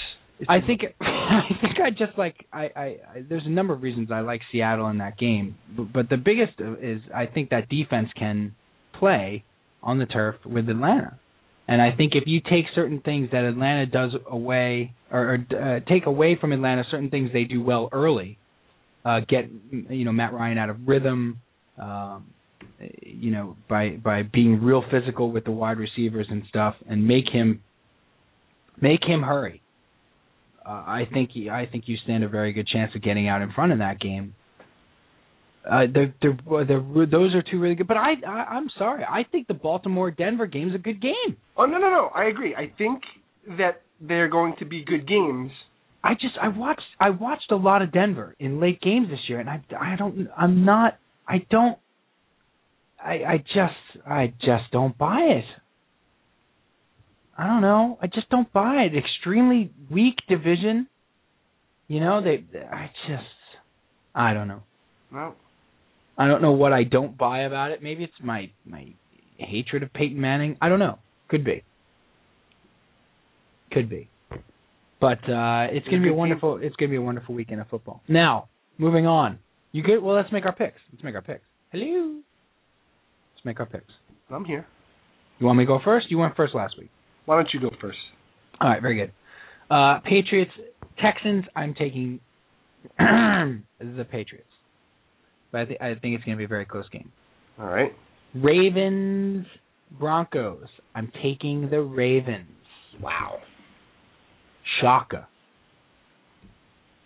I think I think I just like I, I, I there's a number of reasons I like Seattle in that game, but, but the biggest is I think that defense can play on the turf with Atlanta, and I think if you take certain things that Atlanta does away or, or uh, take away from Atlanta certain things they do well early, uh, get you know Matt Ryan out of rhythm, um, you know by by being real physical with the wide receivers and stuff, and make him make him hurry uh, I think he, I think you stand a very good chance of getting out in front in that game. Uh, they're, they're, they're, those are two really good. But I, I, I'm sorry. I think the Baltimore Denver game's a good game. Oh no, no, no. I agree. I think that they're going to be good games. I just I watched I watched a lot of Denver in late games this year, and I I don't I'm not I don't I I just I just don't buy it. I don't know. I just don't buy it. Extremely weak division. You know they I just I don't know. Well, I don't know what I don't buy about it. Maybe it's my my hatred of Peyton Manning. I don't know. Could be. Could be. But uh it's gonna be a wonderful it's gonna be a wonderful weekend of football. Now, moving on. You good? Well let's make our picks. Let's make our picks. Hello. Let's make our picks. I'm here. You want me to go first? You went first last week. Why don't you go first? All right, very good. Uh Patriots, Texans, I'm taking the Patriots. But I, th- I think it's going to be a very close game. All right. Ravens Broncos. I'm taking the Ravens. Wow. Shaka.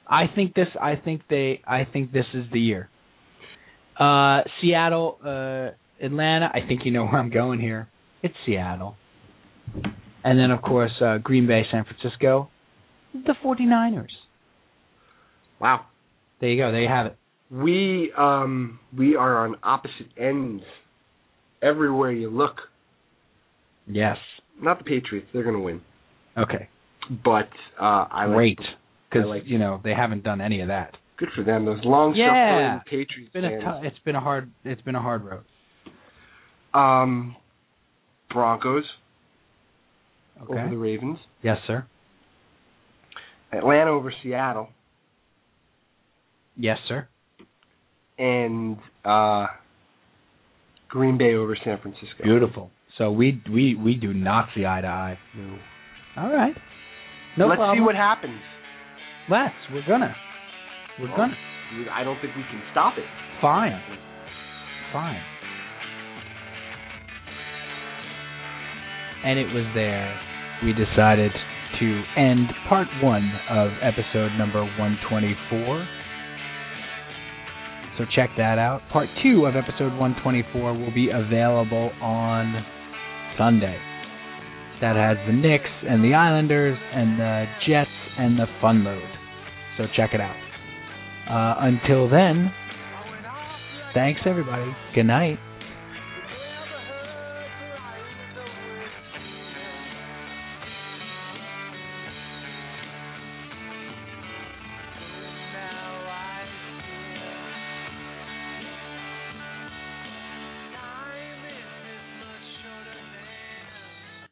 I think this I think they I think this is the year. Uh Seattle uh Atlanta, I think you know where I'm going here. It's Seattle. And then of course uh Green Bay San Francisco. The 49ers. Wow. There you go. There you have it. We um we are on opposite ends everywhere you look. Yes. Not the Patriots; they're going to win. Okay. But uh I like Great. Cuz I like- you know, they haven't done any of that. good for them. Those long Yeah. suffering Patriots It's been a fans. tou- it's been a hard it's been a hard road. um Broncos Okay. over the Ravens. Yes, sir. Atlanta over Seattle. Yes, sir. and uh Green Bay over San Francisco. Beautiful. So we we we do not see eye to eye. No. All right. No Let's problem. see what happens. Let's. We're gonna. We're Well, gonna. I don't think we can stop it. Fine. Fine. And it was there we decided to end part one of episode number 124. So check that out. Part two of episode 124 will be available on Sunday. That has the Knicks and the Islanders and the Jets and the Fun Load. So check it out. Uh, until then, thanks everybody. Good night.